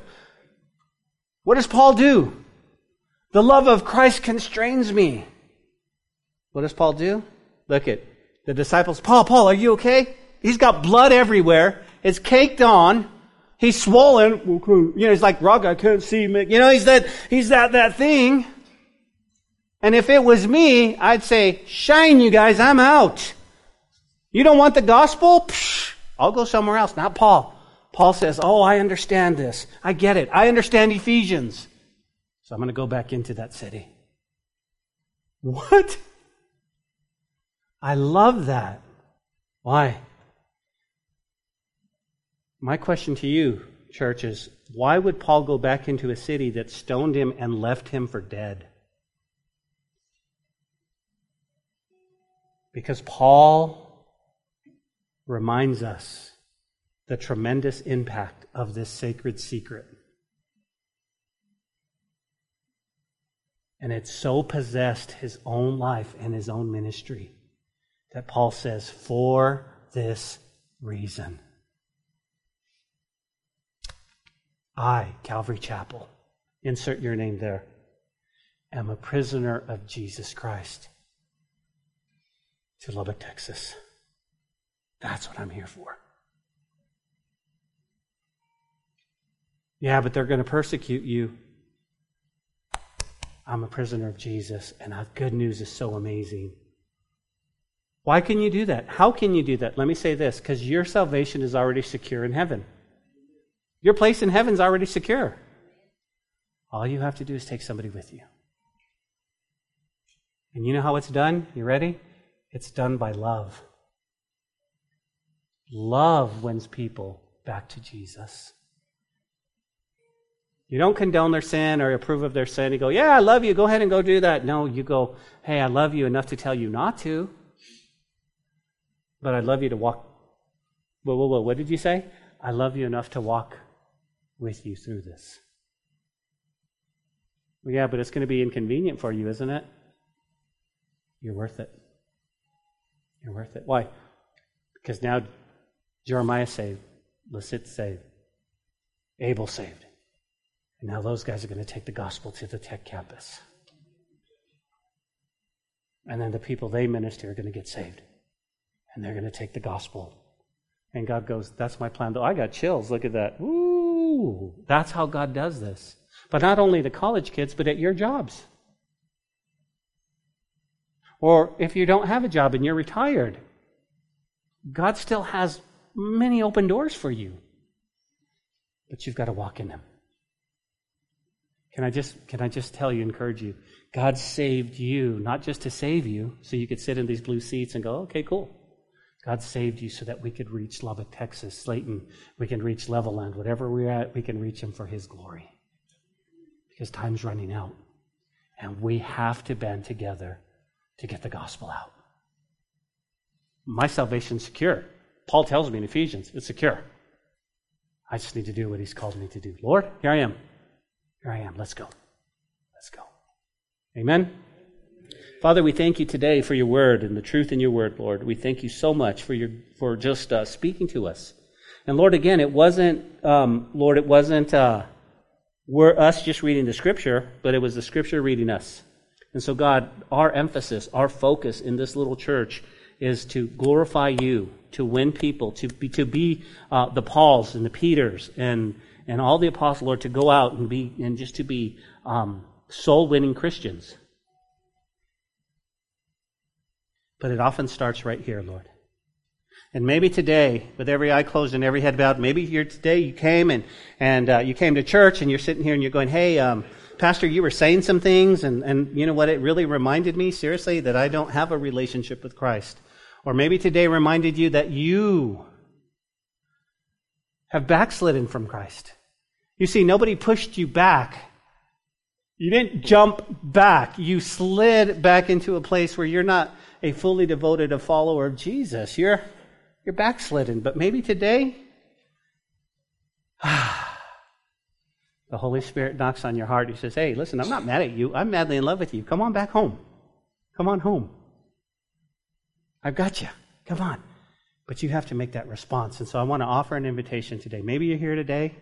S2: what does Paul do? The love of Christ constrains me. What does Paul do? Look at the disciples. Paul, Paul, are you okay? He's got blood everywhere. It's caked on. He's swollen. You know, he's like, Rock, I can't see. You know, he's that, he's that, that thing. And if it was me, I'd say, shine, you guys, I'm out. You don't want the gospel? Psh, I'll go somewhere else. Not Paul. Paul says, oh, I understand this. I get it. I understand Ephesians. So I'm going to go back into that city. What? I love that. Why? My question to you, church, is why would Paul go back into a city that stoned him and left him for dead? Because Paul reminds us the tremendous impact of this sacred secret. And it so possessed his own life and his own ministry that Paul says, for this reason. I, Calvary Chapel, insert your name there, am a prisoner of Jesus Christ to Lubbock, Texas. That's what I'm here for. Yeah, but they're going to persecute you. I'm a prisoner of Jesus, and the good news is so amazing. Why can you do that? How can you do that? Let me say this because your salvation is already secure in heaven. Your place in heaven is already secure. All you have to do is take somebody with you. And you know how it's done? You ready? It's done by love. Love wins people back to Jesus. You don't condone their sin or approve of their sin. You go, Yeah, I love you. Go ahead and go do that. No, you go, Hey, I love you enough to tell you not to. But I'd love you to walk. Whoa, whoa, whoa. What did you say? I love you enough to walk with you through this. Well, yeah, but it's going to be inconvenient for you, isn't it? You're worth it. You're worth it. Why? Because now Jeremiah saved, Lassit saved, Abel saved. And now those guys are going to take the gospel to the tech campus. And then the people they minister are going to get saved and they're going to take the gospel. And God goes, That's my plan. Though I got chills. Look at that. Ooh, that's how God does this. But not only the college kids, but at your jobs. Or if you don't have a job and you're retired, God still has many open doors for you. But you've got to walk in them. Can I just can I just tell you, encourage you? God saved you, not just to save you, so you could sit in these blue seats and go, okay, cool. God saved you so that we could reach Lubbock, Texas, Slaton. We can reach Levelland. Whatever we're at, we can reach Him for His glory. Because time's running out. And we have to band together to get the gospel out. My salvation's secure. Paul tells me in Ephesians, it's secure. I just need to do what He's called me to do. Lord, here I am. Here I am. Let's go. Let's go. Amen. Father, we thank you today for your word and the truth in your word, Lord. We thank you so much for your for just uh, speaking to us. And Lord, again, it wasn't, um, Lord, it wasn't uh, we're us just reading the scripture, but it was the scripture reading us. And so, God, our emphasis, our focus in this little church is to glorify you, to win people, to be, to be uh, the Pauls and the Peters and, and all the apostles, Lord, to go out and be, and just to be um, soul winning Christians. But it often starts right here, Lord. And maybe today, with every eye closed and every head bowed, maybe here today you came and, and uh, you came to church and you're sitting here and you're going, hey, um, Pastor, you were saying some things, and, and you know what? It really reminded me, seriously, that I don't have a relationship with Christ. Or maybe today reminded you that you have backslidden from Christ. You see, nobody pushed you back. You didn't jump back. You slid back into a place where you're not a fully devoted a follower of Jesus. You're you're backslidden, but maybe today, the Holy Spirit knocks on your heart. He says, Hey, listen, I'm not mad at you. I'm madly in love with you. Come on back home. Come on home. I've got you. Come on. But you have to make that response. And so I want to offer an invitation today. Maybe you're here today.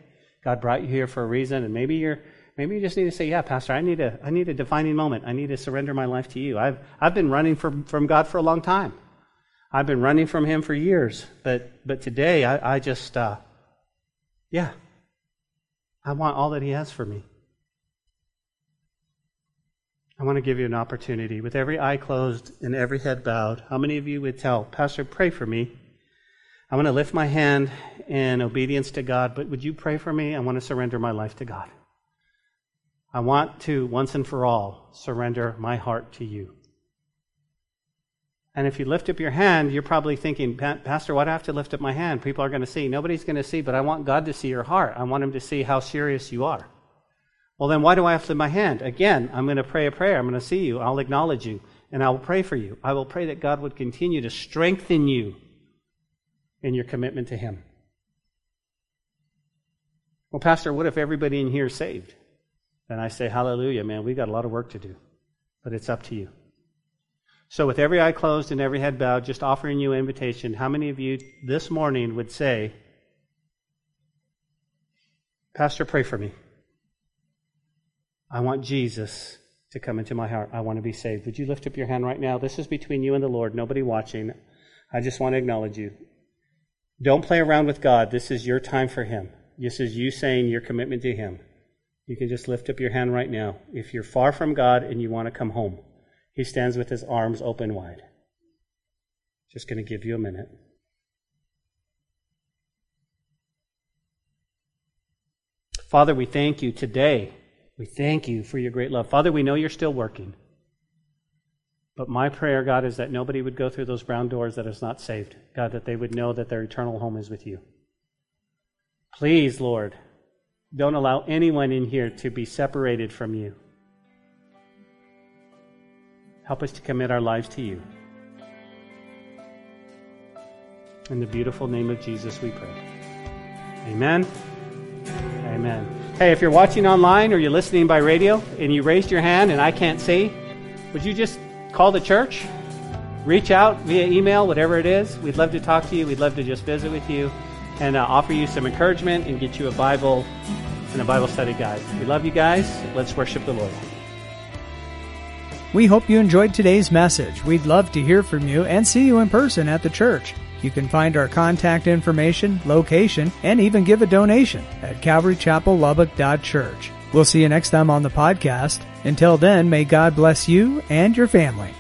S2: God brought you here for a reason, and maybe you're maybe you just need to say, Yeah, Pastor, I need a I need a defining moment. I need to surrender my life to you. I've I've been running from, from God for a long time. I've been running from him for years, but but today I, I just uh, yeah, I want all that he has for me. I want to give you an opportunity with every eye closed and every head bowed. How many of you would tell, Pastor, pray for me? I want to lift my hand in obedience to God, but would you pray for me? I want to surrender my life to God. I want to, once and for all, surrender my heart to you. And if you lift up your hand, you're probably thinking, Pastor, why do I have to lift up my hand? People are going to see. Nobody's going to see, but I want God to see your heart. I want Him to see how serious you are. Well, then why do I have to lift my hand? Again, I'm going to pray a prayer. I'm going to see you. I'll acknowledge you, and I will pray for you. I will pray that God would continue to strengthen you in your commitment to Him. Well, Pastor, what if everybody in here is saved? Then I say, Hallelujah, man, we got a lot of work to do. But it's up to you. So, with every eye closed and every head bowed, just offering you an invitation, how many of you this morning would say, Pastor, pray for me? I want Jesus to come into my heart. I want to be saved. Would you lift up your hand right now? This is between you and the Lord, nobody watching. I just want to acknowledge you. Don't play around with God. This is your time for Him. This is you saying your commitment to Him. You can just lift up your hand right now. If you're far from God and you want to come home. He stands with his arms open wide. Just going to give you a minute. Father, we thank you today. We thank you for your great love. Father, we know you're still working. But my prayer, God, is that nobody would go through those brown doors that is not saved. God, that they would know that their eternal home is with you. Please, Lord, don't allow anyone in here to be separated from you. Help us to commit our lives to you. In the beautiful name of Jesus, we pray. Amen. Amen. Hey, if you're watching online or you're listening by radio and you raised your hand and I can't see, would you just call the church? Reach out via email, whatever it is. We'd love to talk to you. We'd love to just visit with you and uh, offer you some encouragement and get you a Bible and a Bible study guide. We love you guys. Let's worship the Lord.
S1: We hope you enjoyed today's message. We'd love to hear from you and see you in person at the church. You can find our contact information, location, and even give a donation at calvarychapellubbock.church. We'll see you next time on the podcast. Until then, may God bless you and your family.